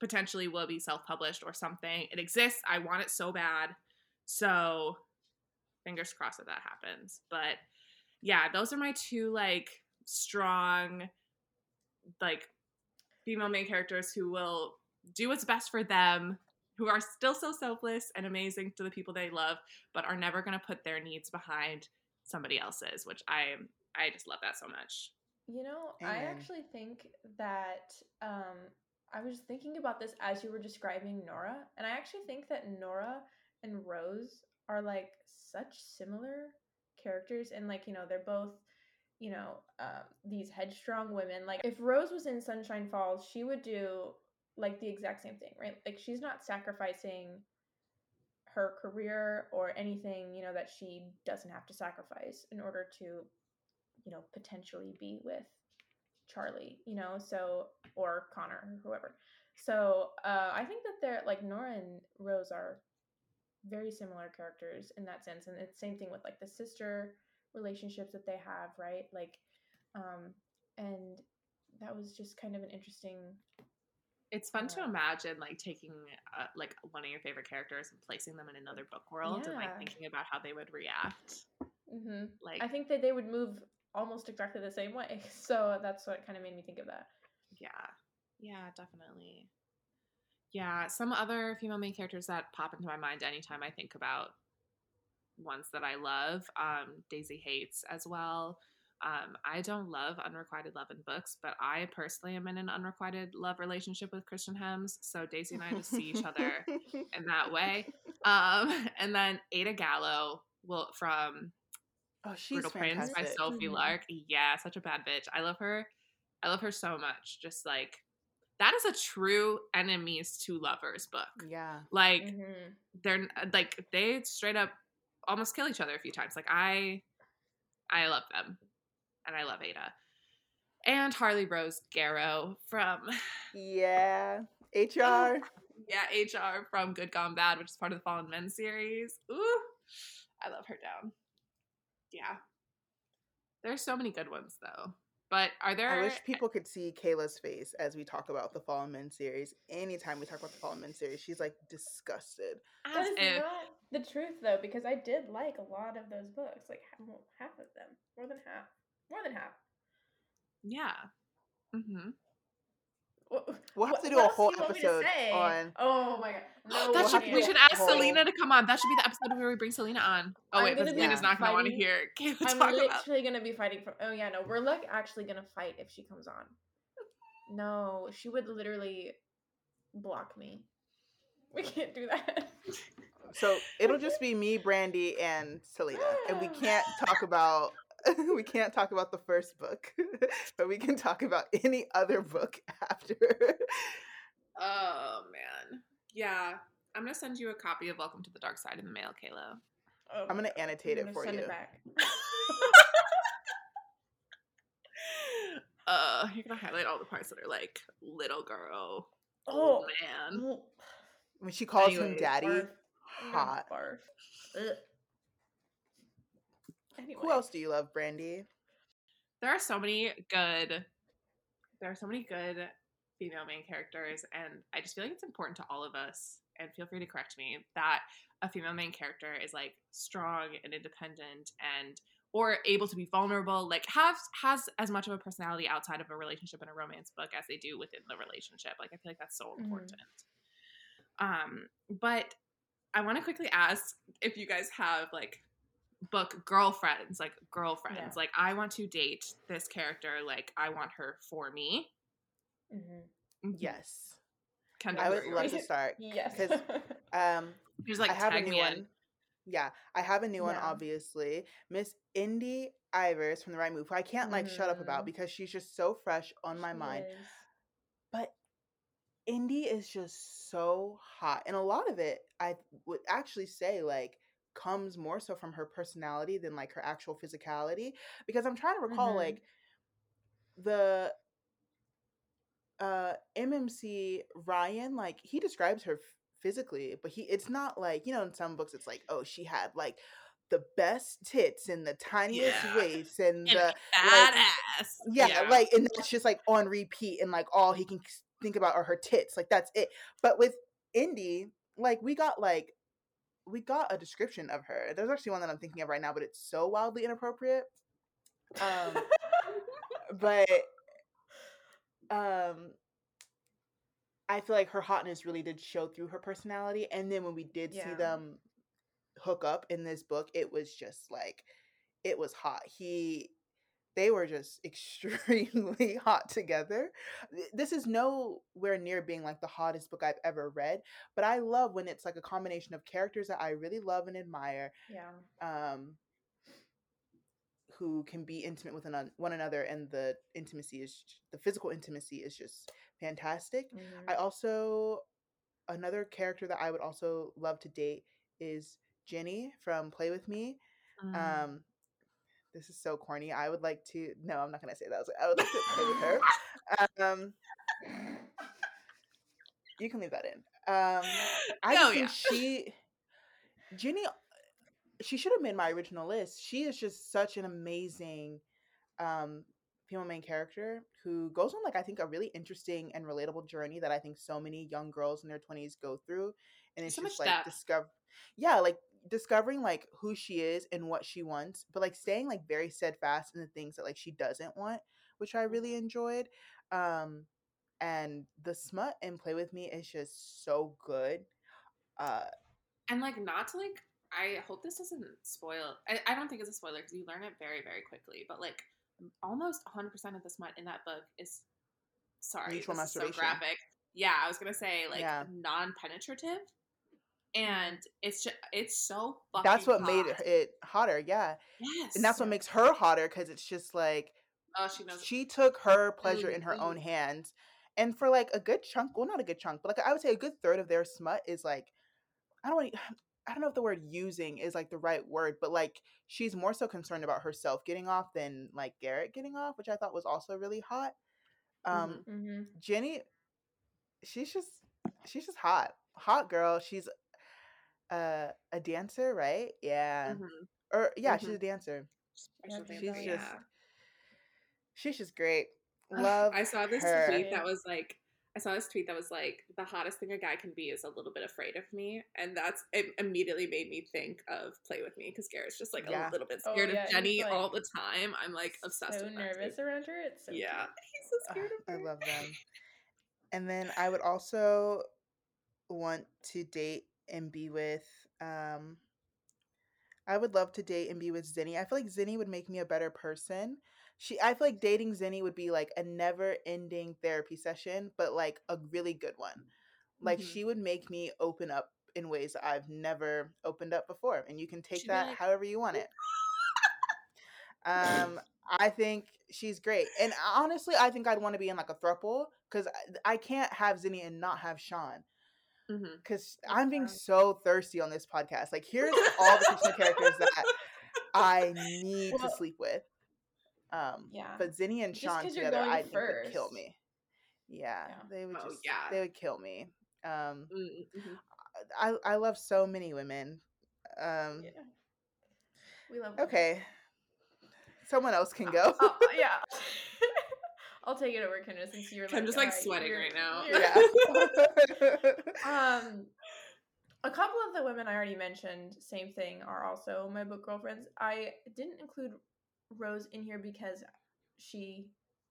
Speaker 1: potentially will be self-published or something. It exists. I want it so bad. So fingers crossed that that happens. But yeah, those are my two like strong like female main characters who will do what's best for them, who are still so selfless and amazing to the people they love, but are never going to put their needs behind somebody else's, which I I just love that so much.
Speaker 3: You know, I actually think that um, I was thinking about this as you were describing Nora, and I actually think that Nora and Rose are like such similar characters, and like you know, they're both you know um, these headstrong women. Like if Rose was in Sunshine Falls, she would do like the exact same thing, right? Like she's not sacrificing her career or anything, you know, that she doesn't have to sacrifice in order to you know, potentially be with Charlie, you know, so or Connor or whoever. So uh, I think that they're like Nora and Rose are very similar characters in that sense, and it's same thing with like the sister relationships that they have, right? Like, um, and that was just kind of an interesting.
Speaker 1: It's fun to imagine like taking uh, like one of your favorite characters and placing them in another book world and like thinking about how they would react.
Speaker 3: hmm
Speaker 1: Like
Speaker 3: I think that they would move almost exactly the same way, so that's what kind of made me think of that.
Speaker 1: Yeah. Yeah, definitely. Yeah, some other female main characters that pop into my mind anytime I think about ones that I love. Um, Daisy Haites as well. Um, I don't love unrequited love in books, but I personally am in an unrequited love relationship with Christian Hemmes. So Daisy and I just see each other in that way. Um, and then Aida Gallo will from
Speaker 2: Oh, she's
Speaker 1: Brutal Prince by
Speaker 2: fantastic.
Speaker 1: Sophie
Speaker 3: Mhm.
Speaker 1: Lark. Yeah, such a bad bitch. I love her. I love her so much. Just like that is a true enemies to lovers book.
Speaker 2: Yeah.
Speaker 1: Like
Speaker 3: Mhm.
Speaker 1: they're like they straight up almost kill each other a few times. Like I I love them. And I love Aida. And Harleigh Rose Garro from
Speaker 2: Yeah. Oh, HR.
Speaker 1: yeah, HR from Good Gone Bad, which is part of the Fallen Men series. Ooh, I love her down. Yeah. There's so many good ones though. But are there
Speaker 2: I wish people could see Kayla's face as we talk about the Fallen Men series. Anytime we talk about the Fallen Men series, she's like disgusted.
Speaker 3: That
Speaker 1: as if
Speaker 3: not the truth, though, because I did like a lot of those books, like half of them, more than half, more than half.
Speaker 1: Yeah. Mm-hmm.
Speaker 2: We'll have to do
Speaker 3: what
Speaker 2: a whole
Speaker 3: you want me to
Speaker 2: episode on-
Speaker 3: Oh my god! No,
Speaker 1: that
Speaker 2: we'll
Speaker 1: should we should ask
Speaker 2: whole-
Speaker 1: Selena to come on. That should be the episode where we bring Selena on. Oh
Speaker 3: I'm
Speaker 1: wait, but
Speaker 3: gonna
Speaker 1: Selena's not gonna want to hear Kayla
Speaker 3: I'm
Speaker 1: talk about.
Speaker 3: literally gonna be fighting for. Oh yeah, no, we're like actually gonna fight if she comes on. No, she would literally block me. We can't do that.
Speaker 2: So it'll just be me, Brandy, and Selena, and we can't talk about we can't talk about the first book, but we can talk about any other book after.
Speaker 1: Oh man. Yeah. I'm gonna send you a copy of Welcome to the Dark Side in the mail, Kayla.
Speaker 3: Oh
Speaker 2: I'm gonna annotate
Speaker 3: I'm
Speaker 2: it
Speaker 3: gonna
Speaker 2: for
Speaker 3: send
Speaker 2: you.
Speaker 3: It back.
Speaker 1: Uh, you're gonna highlight all the parts that are like little girl,
Speaker 3: Oh,
Speaker 1: old man.
Speaker 2: When she calls him daddy,
Speaker 3: barf.
Speaker 2: Hot.
Speaker 3: barf. Anyway.
Speaker 2: Who else do you love, Brandy?
Speaker 1: There are so many good. There are so many good female main characters, and I just feel like it's important to all of us. And feel free to correct me that a female main character is like strong and independent and or able to be vulnerable like have has as much of a personality outside of a relationship in a romance book as they do within the relationship like i feel like that's so
Speaker 3: Mhm.
Speaker 1: important um but i want to quickly ask if you guys have like book girlfriends like girlfriends
Speaker 3: Yeah.
Speaker 1: like i want to date this character like i want her for me
Speaker 3: Mhm.
Speaker 2: Yes,
Speaker 1: Kendra,
Speaker 2: I would
Speaker 1: are you?
Speaker 2: love to start.
Speaker 3: Yes.
Speaker 2: 'Cause, Um,
Speaker 1: Just like
Speaker 2: I have a new
Speaker 1: me in.
Speaker 2: one. Yeah, I have a new one. Obviously, Miss Indy Ivers from the Right Move, who I can't like shut up about
Speaker 3: Mhm.
Speaker 2: because she's just so fresh on my
Speaker 3: She
Speaker 2: mind.
Speaker 3: is.
Speaker 2: But Indy is just so hot, and a lot of it, I would actually say, like comes more so from her personality than like her actual physicality. Because I'm trying to recall,
Speaker 3: Mhm.
Speaker 2: like the uh MMC Ryan, like he describes her f- physically, but he it's not like, you know, in some books it's like, oh, she had like the best tits and the tiniest
Speaker 1: Yeah.
Speaker 2: waist and,
Speaker 1: And
Speaker 2: the
Speaker 1: badass.
Speaker 2: yeah, like and that's just like on repeat and like all he can think about are her tits. Like that's it. But with Indy, like we got like we got a description of her. There's actually one that I'm thinking of right now, but it's so wildly inappropriate. Um but um I feel like her hotness really did show through her personality. And then when we did see them hook up in this book, it was just like it was hot. He they were just extremely hot together. This is nowhere near being like the hottest book I've ever read, but I love when it's like a combination of characters that I really love and admire,
Speaker 3: yeah.
Speaker 2: um, who can be intimate with one one another, and the intimacy is the physical intimacy is just fantastic.
Speaker 3: Mhm.
Speaker 2: I also another character that I would also love to date is Jenny from Play with Me.
Speaker 1: Mm.
Speaker 2: Um, this is so corny. I would like to. No, I'm not gonna say that. I, was like, I would like to play with her. Um, you can leave that in. Um, I
Speaker 1: Oh,
Speaker 2: think
Speaker 1: yeah.
Speaker 2: she, Jenny, she should have made my original list. She is just such an amazing um, female main character who goes on like I think a really interesting and relatable journey that I think so many young girls in their 20s go through, and it's
Speaker 1: So
Speaker 2: just like discover, yeah, like discovering like who she is and what she wants, but like staying like very steadfast in the things that like she doesn't want, which I really enjoyed. Um, and the smut and play with me is just so good. Uh,
Speaker 1: and like not to like i hope this doesn't spoil i, I don't think it's a spoiler because you learn it very very quickly but like almost 100% of the smut in that book is sorry
Speaker 2: Mutual
Speaker 1: this is so graphic yeah i was gonna say like
Speaker 2: Yeah.
Speaker 1: non-penetrative and it's just it's so fucking
Speaker 2: that's what made
Speaker 1: hot.
Speaker 2: it hotter, yeah,
Speaker 1: yes
Speaker 2: and that's what makes her hotter because it's just like
Speaker 1: oh she knows
Speaker 2: she took her pleasure in her own hands and for like a good chunk well not a good chunk but like i would say a good third of their smut is like i don't want i don't know if the word using is like the right word but like she's more so concerned about herself getting off than like garrett getting off which i thought was also really hot. Um
Speaker 3: Mhm.
Speaker 2: jenny she's just she's just hot. Hot girl she's uh, a dancer right yeah
Speaker 1: Mhm.
Speaker 2: or yeah she's
Speaker 1: Mhm.
Speaker 2: a dancer
Speaker 3: she's
Speaker 2: just-
Speaker 1: yeah.
Speaker 2: she's just great love
Speaker 1: I saw this
Speaker 2: her.
Speaker 1: tweet that was like, I saw this tweet that was like, the hottest thing a guy can be is a little bit afraid of me, and that's it. Immediately made me think of play with me because Garrett's just like
Speaker 2: Yeah.
Speaker 1: a little bit
Speaker 3: Oh,
Speaker 1: scared
Speaker 3: yeah,
Speaker 1: of Jenny
Speaker 3: like,
Speaker 1: all the time. I'm like obsessed
Speaker 3: So
Speaker 1: with
Speaker 3: nervous
Speaker 1: dude.
Speaker 3: around her. It's so
Speaker 1: Yeah,
Speaker 3: cute.
Speaker 1: he's so scared
Speaker 2: Ugh,
Speaker 1: of her.
Speaker 2: I love them. And then I would also want to date and be with um I would love to date and be with Zenny. I feel like Zenny would make me a better person. She I feel like dating Zenny would be like a never ending therapy session, but like a really good one. Like
Speaker 1: Mhm.
Speaker 2: she would make me open up in ways I've never opened up before. And you can take
Speaker 1: She'd
Speaker 2: that
Speaker 1: like,
Speaker 2: however you want it. Um, I think she's great, and honestly, I think I'd want to be in like a throuple because I, I can't have Zenny and not have Sean Because I'm being so thirsty on this podcast. Like, here's all the fictional characters that I need to sleep with. Um,
Speaker 3: Yeah.
Speaker 2: but Zenny and Sean together, I think would kill me. Yeah,
Speaker 3: Yeah.
Speaker 2: they would
Speaker 1: Oh,
Speaker 2: just,
Speaker 1: yeah.
Speaker 2: they would kill me. Um,
Speaker 1: Mm, mhm.
Speaker 2: I I love so many women. Um,
Speaker 3: Yeah. We love. women.
Speaker 2: okay, someone else can go.
Speaker 3: Oh, yeah. I'll take it over, Kendra, since you're.
Speaker 1: Like, I'm just like
Speaker 3: "Alright,
Speaker 1: sweating
Speaker 3: you're-
Speaker 1: right now.
Speaker 2: yeah.
Speaker 3: um, a couple of the women I already mentioned, same thing, are also my book girlfriends. I didn't include Rose in here because she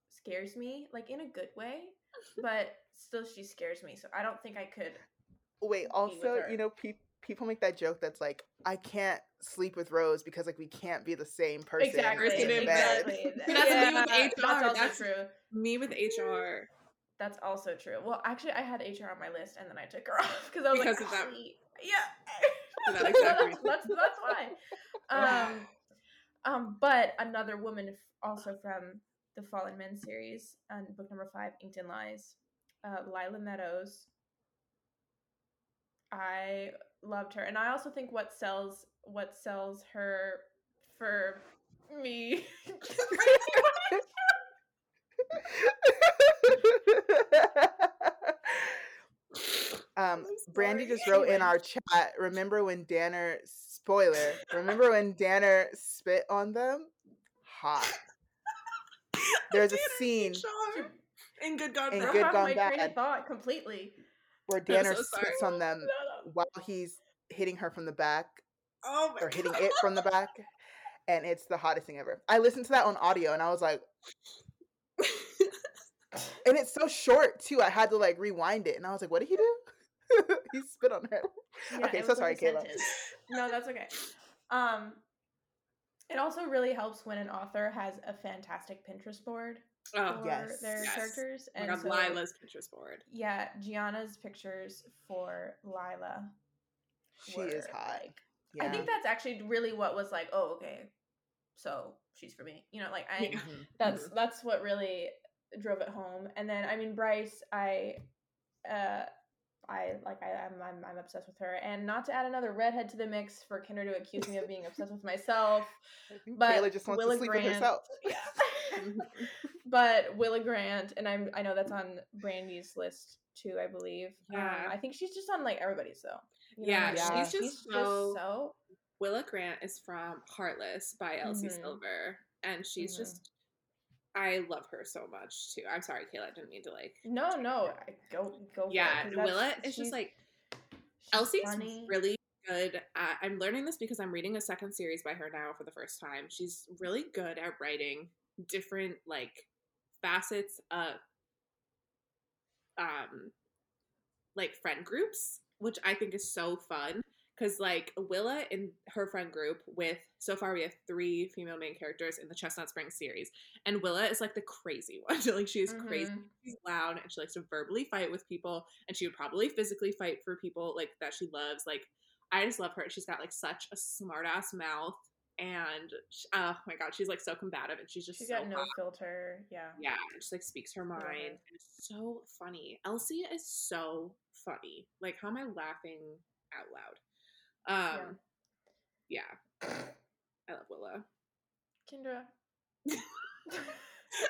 Speaker 3: scares me, like in a good way, but still she scares me. So I don't think I could.
Speaker 2: Wait, also, you know, pe- people make that joke that's like, I can't sleep with Rose because like we can't be the same person
Speaker 3: Exactly.
Speaker 2: In
Speaker 1: in
Speaker 2: bed.
Speaker 3: Exactly.
Speaker 1: That's me with HR,
Speaker 3: That's also
Speaker 1: that's-
Speaker 3: true.
Speaker 1: Me with HR.
Speaker 3: That's also true. Well, actually, I had HR on my list, and then I took her off because I was
Speaker 1: Because
Speaker 3: like,
Speaker 1: of that-
Speaker 3: Yeah.
Speaker 1: That
Speaker 3: So that's, that's that's why. Um, um, but another woman, also from the Fallen Men series, um, book number five, Inked in Lies, uh, Lila Meadows. I loved her, and I also think what sells what sells her for me.
Speaker 2: um, Brandy just wrote in our chat. Remember when Danner spoiler? Remember when Danner spit on them? Hot. There's a scene
Speaker 1: in Good God
Speaker 2: In Good Gone
Speaker 3: my train of thought completely.
Speaker 2: Where Danner
Speaker 1: so
Speaker 2: spits on them
Speaker 3: No, no.
Speaker 2: while he's hitting her from the back
Speaker 1: Oh my
Speaker 2: or hitting
Speaker 1: God.
Speaker 2: it from the back, and it's the hottest thing ever. I listened to that on audio, and I was like, and it's so short too. I had to like rewind it, and I was like, what did he do? he spit on her.
Speaker 3: Yeah,
Speaker 2: Okay, so sorry, Kayla.
Speaker 3: No, that's okay. Um, it also really helps when an author has a fantastic Pinterest board
Speaker 1: oh,
Speaker 3: for
Speaker 2: yes,
Speaker 3: their
Speaker 1: yes.
Speaker 3: characters.
Speaker 1: oh my
Speaker 3: And
Speaker 1: God,
Speaker 3: so,
Speaker 1: Lila's Pinterest board.
Speaker 3: yeah, Giana's pictures for Lila.
Speaker 2: She is
Speaker 3: were,
Speaker 2: hot.
Speaker 3: like-
Speaker 2: Yeah.
Speaker 3: I think that's actually really what was like, oh, okay, so she's for me. You know, like I
Speaker 1: Yeah.
Speaker 2: Mhm.
Speaker 3: that's that's what really drove it home. And then I mean Bryce, I uh I like I, I'm, I'm I'm obsessed with her. And not to add another redhead to the mix for Kendra to accuse me of being obsessed with myself.
Speaker 2: I think
Speaker 3: But
Speaker 2: Kayla just wants
Speaker 3: Willa
Speaker 2: to sleep
Speaker 3: Grant,
Speaker 2: with herself.
Speaker 3: Yeah. But Willa Grant, and I'm I know that's on Brandy's list too, I believe.
Speaker 1: Yeah.
Speaker 3: Um, I think she's just on like everybody's though. You
Speaker 1: Yeah,
Speaker 3: like,
Speaker 2: she's
Speaker 1: just so-
Speaker 3: so
Speaker 1: Willa Grant is from Heartless by Elsie
Speaker 3: Mhm.
Speaker 1: Silver, and she's
Speaker 3: Mhm.
Speaker 1: just. I love her so much too. I'm sorry, Kayla. I didn't mean to like.
Speaker 3: no, no, I- go go. for it,
Speaker 1: Yeah,
Speaker 3: 'cause that's-
Speaker 1: Willa is just like
Speaker 3: she's
Speaker 1: Elsie's
Speaker 3: funny.
Speaker 1: really good. At, I'm learning this because I'm reading a second series by her now for the first time. She's really good at writing different like facets of um like friend groups, which I think is so fun. Cause like Willa in her friend group with so far we have three female main characters in the Chestnut Spring series, and Willa is like the crazy one. like she's crazy
Speaker 3: Mhm.
Speaker 1: she's loud and she likes to verbally fight with people and she would probably physically fight for people like that she loves like i just love her she's got like such a smart ass mouth and sh- oh my god she's like so combative and she's just
Speaker 3: She's
Speaker 1: so
Speaker 3: got no
Speaker 1: hot.
Speaker 3: filter. Yeah.
Speaker 1: yeah and just like speaks her mind
Speaker 3: her.
Speaker 1: and it's so funny elsie is so funny like how am i laughing out loud um yeah, i love willa
Speaker 3: Kendra.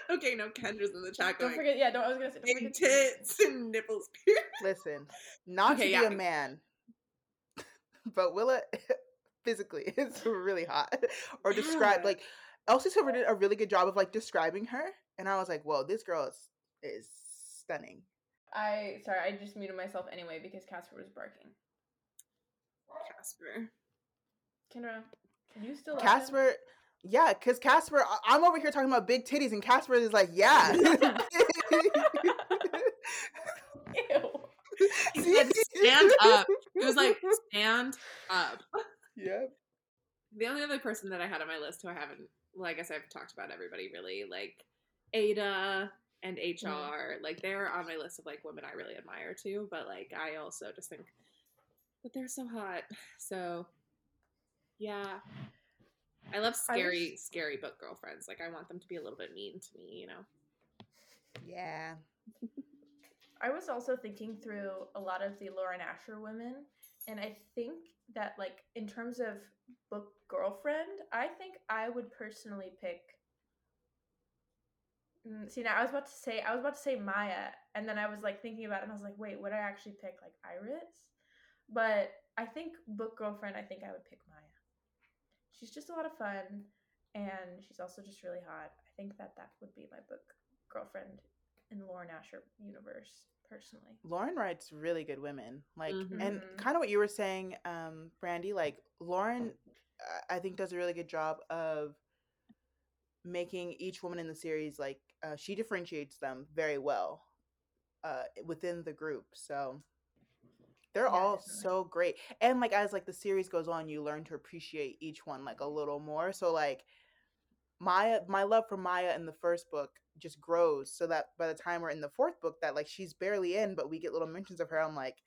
Speaker 1: okay no kendra's in the chat
Speaker 3: Don't
Speaker 1: going
Speaker 3: forget, yeah, don't, I was gonna say, don't
Speaker 1: big
Speaker 3: forget
Speaker 1: tits and nipples pierced
Speaker 2: Listen, not
Speaker 1: Okay,
Speaker 2: to
Speaker 1: yeah.
Speaker 2: be a man, but Willa physically is really hot. or describe
Speaker 1: Yeah.
Speaker 2: like Elsie Silver did a really good job of like describing her, and I was like, "Whoa, this girl is is stunning."
Speaker 3: I sorry, I just muted myself anyway because Casper was barking.
Speaker 1: casper
Speaker 3: Kendra, can you still love him?
Speaker 2: Casper, yeah, because Casper, I- I'm over here talking about big titties, and Casper is like, "Yeah."
Speaker 3: Ew.
Speaker 1: He said, "Stand up." It was like stand up.
Speaker 2: Yep.
Speaker 1: The only other person that I had on my list who I haven't, well, I guess I've talked about everybody really, like Aida and mm-hmm. HR, like they're on my list of like women I really admire too. But like I also just think that they're so hot. So yeah, I love
Speaker 3: I
Speaker 1: scary, scary book girlfriends. Like I want them to be a little bit mean to me, you know.
Speaker 2: Yeah.
Speaker 3: I was also thinking through a lot of the Lauren Asher women, and I think that like in terms of book girlfriend, I think I would personally pick. Mm, See now, I was about to say I was about to say Maya, and then I was like thinking about it, and I was like, wait, would I actually pick like Iris? But I think book girlfriend, I think I would pick Maya. She's just a lot of fun, and she's also just really hot. I think that that would be my book girlfriend in Lauren Asher universe, personally.
Speaker 2: Lauren writes really good women. Like, and
Speaker 3: Mhm.
Speaker 2: kind of what you were saying, um, Brandy. Like, Lauren, uh, I think does a really good job of making each woman in the series like uh, she differentiates them very well uh, within the group. So they're
Speaker 3: Yeah,
Speaker 2: all
Speaker 3: definitely.
Speaker 2: so great, and like as like the series goes on, you learn to appreciate each one like a little more. So like Maya, my love for Maya in the first book just grows so that by the time we're in the fourth book, that like she's barely in, but we get little mentions of her. I'm like,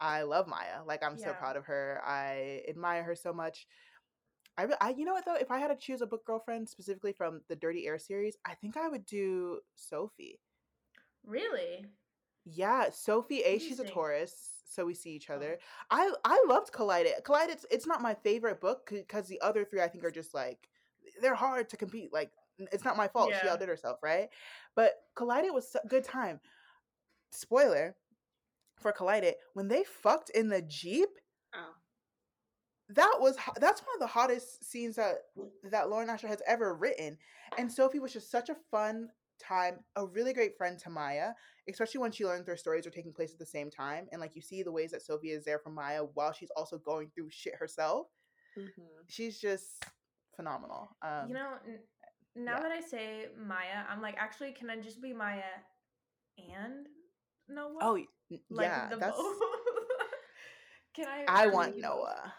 Speaker 2: I love Maya. Like I'm so proud of her. I admire her so much. I, re- I, you know what though? If I had to choose a book girlfriend specifically from the Dirty Air series, I think I would do Sophie.
Speaker 3: Really?
Speaker 2: Yeah, Sophie A. She's a Taurus, so we see each
Speaker 3: Oh.
Speaker 2: other. I I loved Collided. Collided. It's, it's not my favorite book because the other three I think are just like they're hard to compete. Like it's not my fault. She
Speaker 3: Yeah.
Speaker 2: outdid herself, right? But Collided was a good time. Spoiler for Collided, when they fucked in the Jeep,
Speaker 1: Oh.
Speaker 2: that was that's one of the hottest scenes that that Lauren Asher has ever written. And Sophie was just such a fun time, a really great friend to Maya, especially when she learns their stories are taking place at the same time. And like you see the ways that Sophie is there for Maya while she's also going through shit herself.
Speaker 1: Mhm.
Speaker 2: She's just phenomenal. Um,
Speaker 3: you know, n- now
Speaker 2: yeah.
Speaker 3: that I say Maya, I'm like, actually, can I just be Maya and Noah?
Speaker 2: oh y- n-
Speaker 3: like
Speaker 2: yeah,
Speaker 3: the
Speaker 2: that's.
Speaker 3: can I?
Speaker 2: I want
Speaker 3: be both?
Speaker 2: Noah.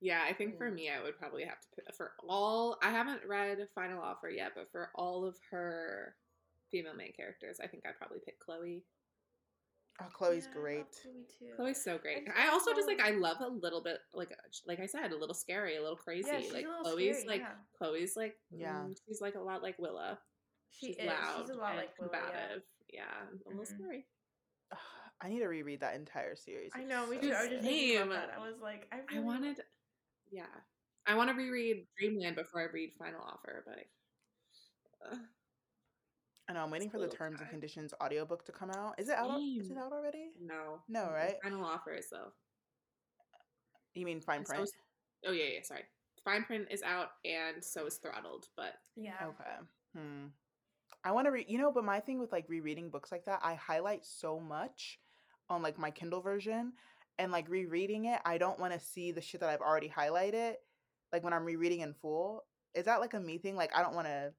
Speaker 1: Yeah, I think for
Speaker 3: Mm.
Speaker 1: me, I would probably have to put for all. I haven't read Final Offer yet, but for all of her female main characters, I think I'd probably pick Chloe.
Speaker 2: Oh, Chloe's
Speaker 3: Yeah,
Speaker 2: great.
Speaker 3: Chloe too.
Speaker 1: Chloe's so great.
Speaker 3: just
Speaker 1: I
Speaker 3: love
Speaker 1: also just like I love a little bit like uh, like I said, a little scary, a little crazy.
Speaker 3: Yeah, she's
Speaker 1: like
Speaker 3: a little
Speaker 1: Chloe's
Speaker 3: scary,
Speaker 1: like
Speaker 3: yeah.
Speaker 1: Chloe's like
Speaker 2: Yeah.
Speaker 1: mm, she's like a lot like Willa.
Speaker 3: She
Speaker 1: she's
Speaker 3: is.
Speaker 1: loud
Speaker 3: She's a lot
Speaker 1: and
Speaker 3: like Willa, yeah.
Speaker 1: combative. Yeah, a little
Speaker 3: Mhm.
Speaker 1: scary.
Speaker 2: Ugh, I need to reread that entire series.
Speaker 3: I know, we
Speaker 2: so
Speaker 3: too. I was just thinking
Speaker 1: Same.
Speaker 3: about that. I was like, I,
Speaker 1: I
Speaker 3: really want-
Speaker 1: wanted, yeah, I want to reread Dreamland before I read Final Offer, but uh,
Speaker 2: I know I'm waiting for the
Speaker 1: little
Speaker 2: terms and
Speaker 1: time.
Speaker 2: conditions audiobook to come out. Is it out? al- Is it out already?
Speaker 1: no,
Speaker 2: No, right?
Speaker 1: Final Offer is though.
Speaker 2: You mean fine
Speaker 1: And so
Speaker 2: print?
Speaker 1: is- oh yeah, yeah. Sorry, Fine Print is out, and so is Throttled. But
Speaker 3: yeah.
Speaker 2: Okay. Hmm. I want to read. You know, but my thing with like rereading books like that, I highlight so much on like my Kindle version, and like rereading it, I don't want to see the shit that I've already highlighted. Like when I'm rereading in full, is that like a me thing? Like I don't want to.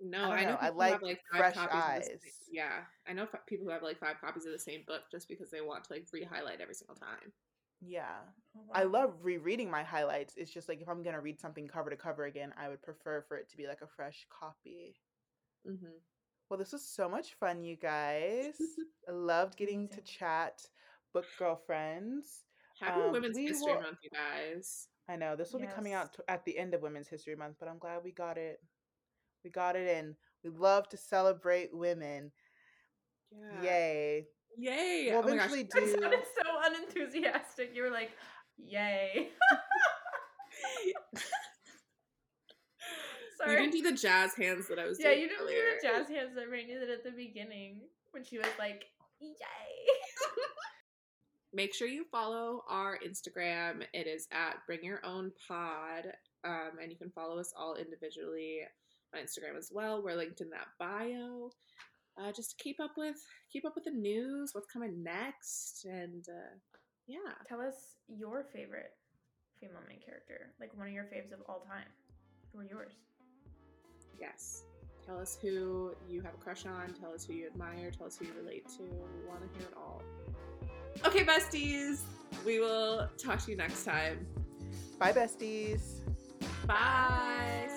Speaker 1: No,
Speaker 2: don't
Speaker 1: I, know
Speaker 2: know, I
Speaker 1: people
Speaker 2: like
Speaker 1: have like five
Speaker 2: fresh
Speaker 1: copies. Of the
Speaker 2: eyes.
Speaker 1: same, yeah, I know f- people who have like five copies of the same book just because they want to like re-highlight every single time.
Speaker 2: Yeah,
Speaker 3: Oh,
Speaker 2: I love rereading my highlights. It's just like if I'm gonna read something cover to cover again, I would prefer for it to be like a fresh copy.
Speaker 1: hmm
Speaker 2: Well, this was so much fun, you guys. I loved getting to chat, book girlfriends.
Speaker 1: Happy
Speaker 2: Um,
Speaker 1: Women's History
Speaker 2: will-
Speaker 1: Month, you guys.
Speaker 2: I know this will be coming out t- at the end of Women's History Month, but I'm glad we got it. We got it in. We love to celebrate women.
Speaker 1: Yeah.
Speaker 2: Yay.
Speaker 1: Yay!
Speaker 2: We'll
Speaker 1: oh
Speaker 2: eventually do.
Speaker 3: sounded so unenthusiastic. You were like, "Yay!" Sorry.
Speaker 1: You didn't do the jazz hands that I was
Speaker 3: yeah,
Speaker 1: doing
Speaker 3: you didn't
Speaker 1: earlier.
Speaker 3: do the jazz hands that Rainey did at the beginning when she was like, "Yay!"
Speaker 1: Make sure you follow our Instagram. It is at Bring Your Own Pod, um, and you can follow us all individually on Instagram as well. We're linked in that bio. Uh, just to keep up with keep up with the news, what's coming next, and uh, yeah.
Speaker 3: Tell us your favorite female main character, like one of your faves of all time. Who are yours?
Speaker 1: Yes. Tell us who you have a crush on. Tell us who you admire. Tell us who you relate to. We want to hear it all. Okay, besties. We will talk to you next time.
Speaker 2: Bye, besties.
Speaker 1: Bye.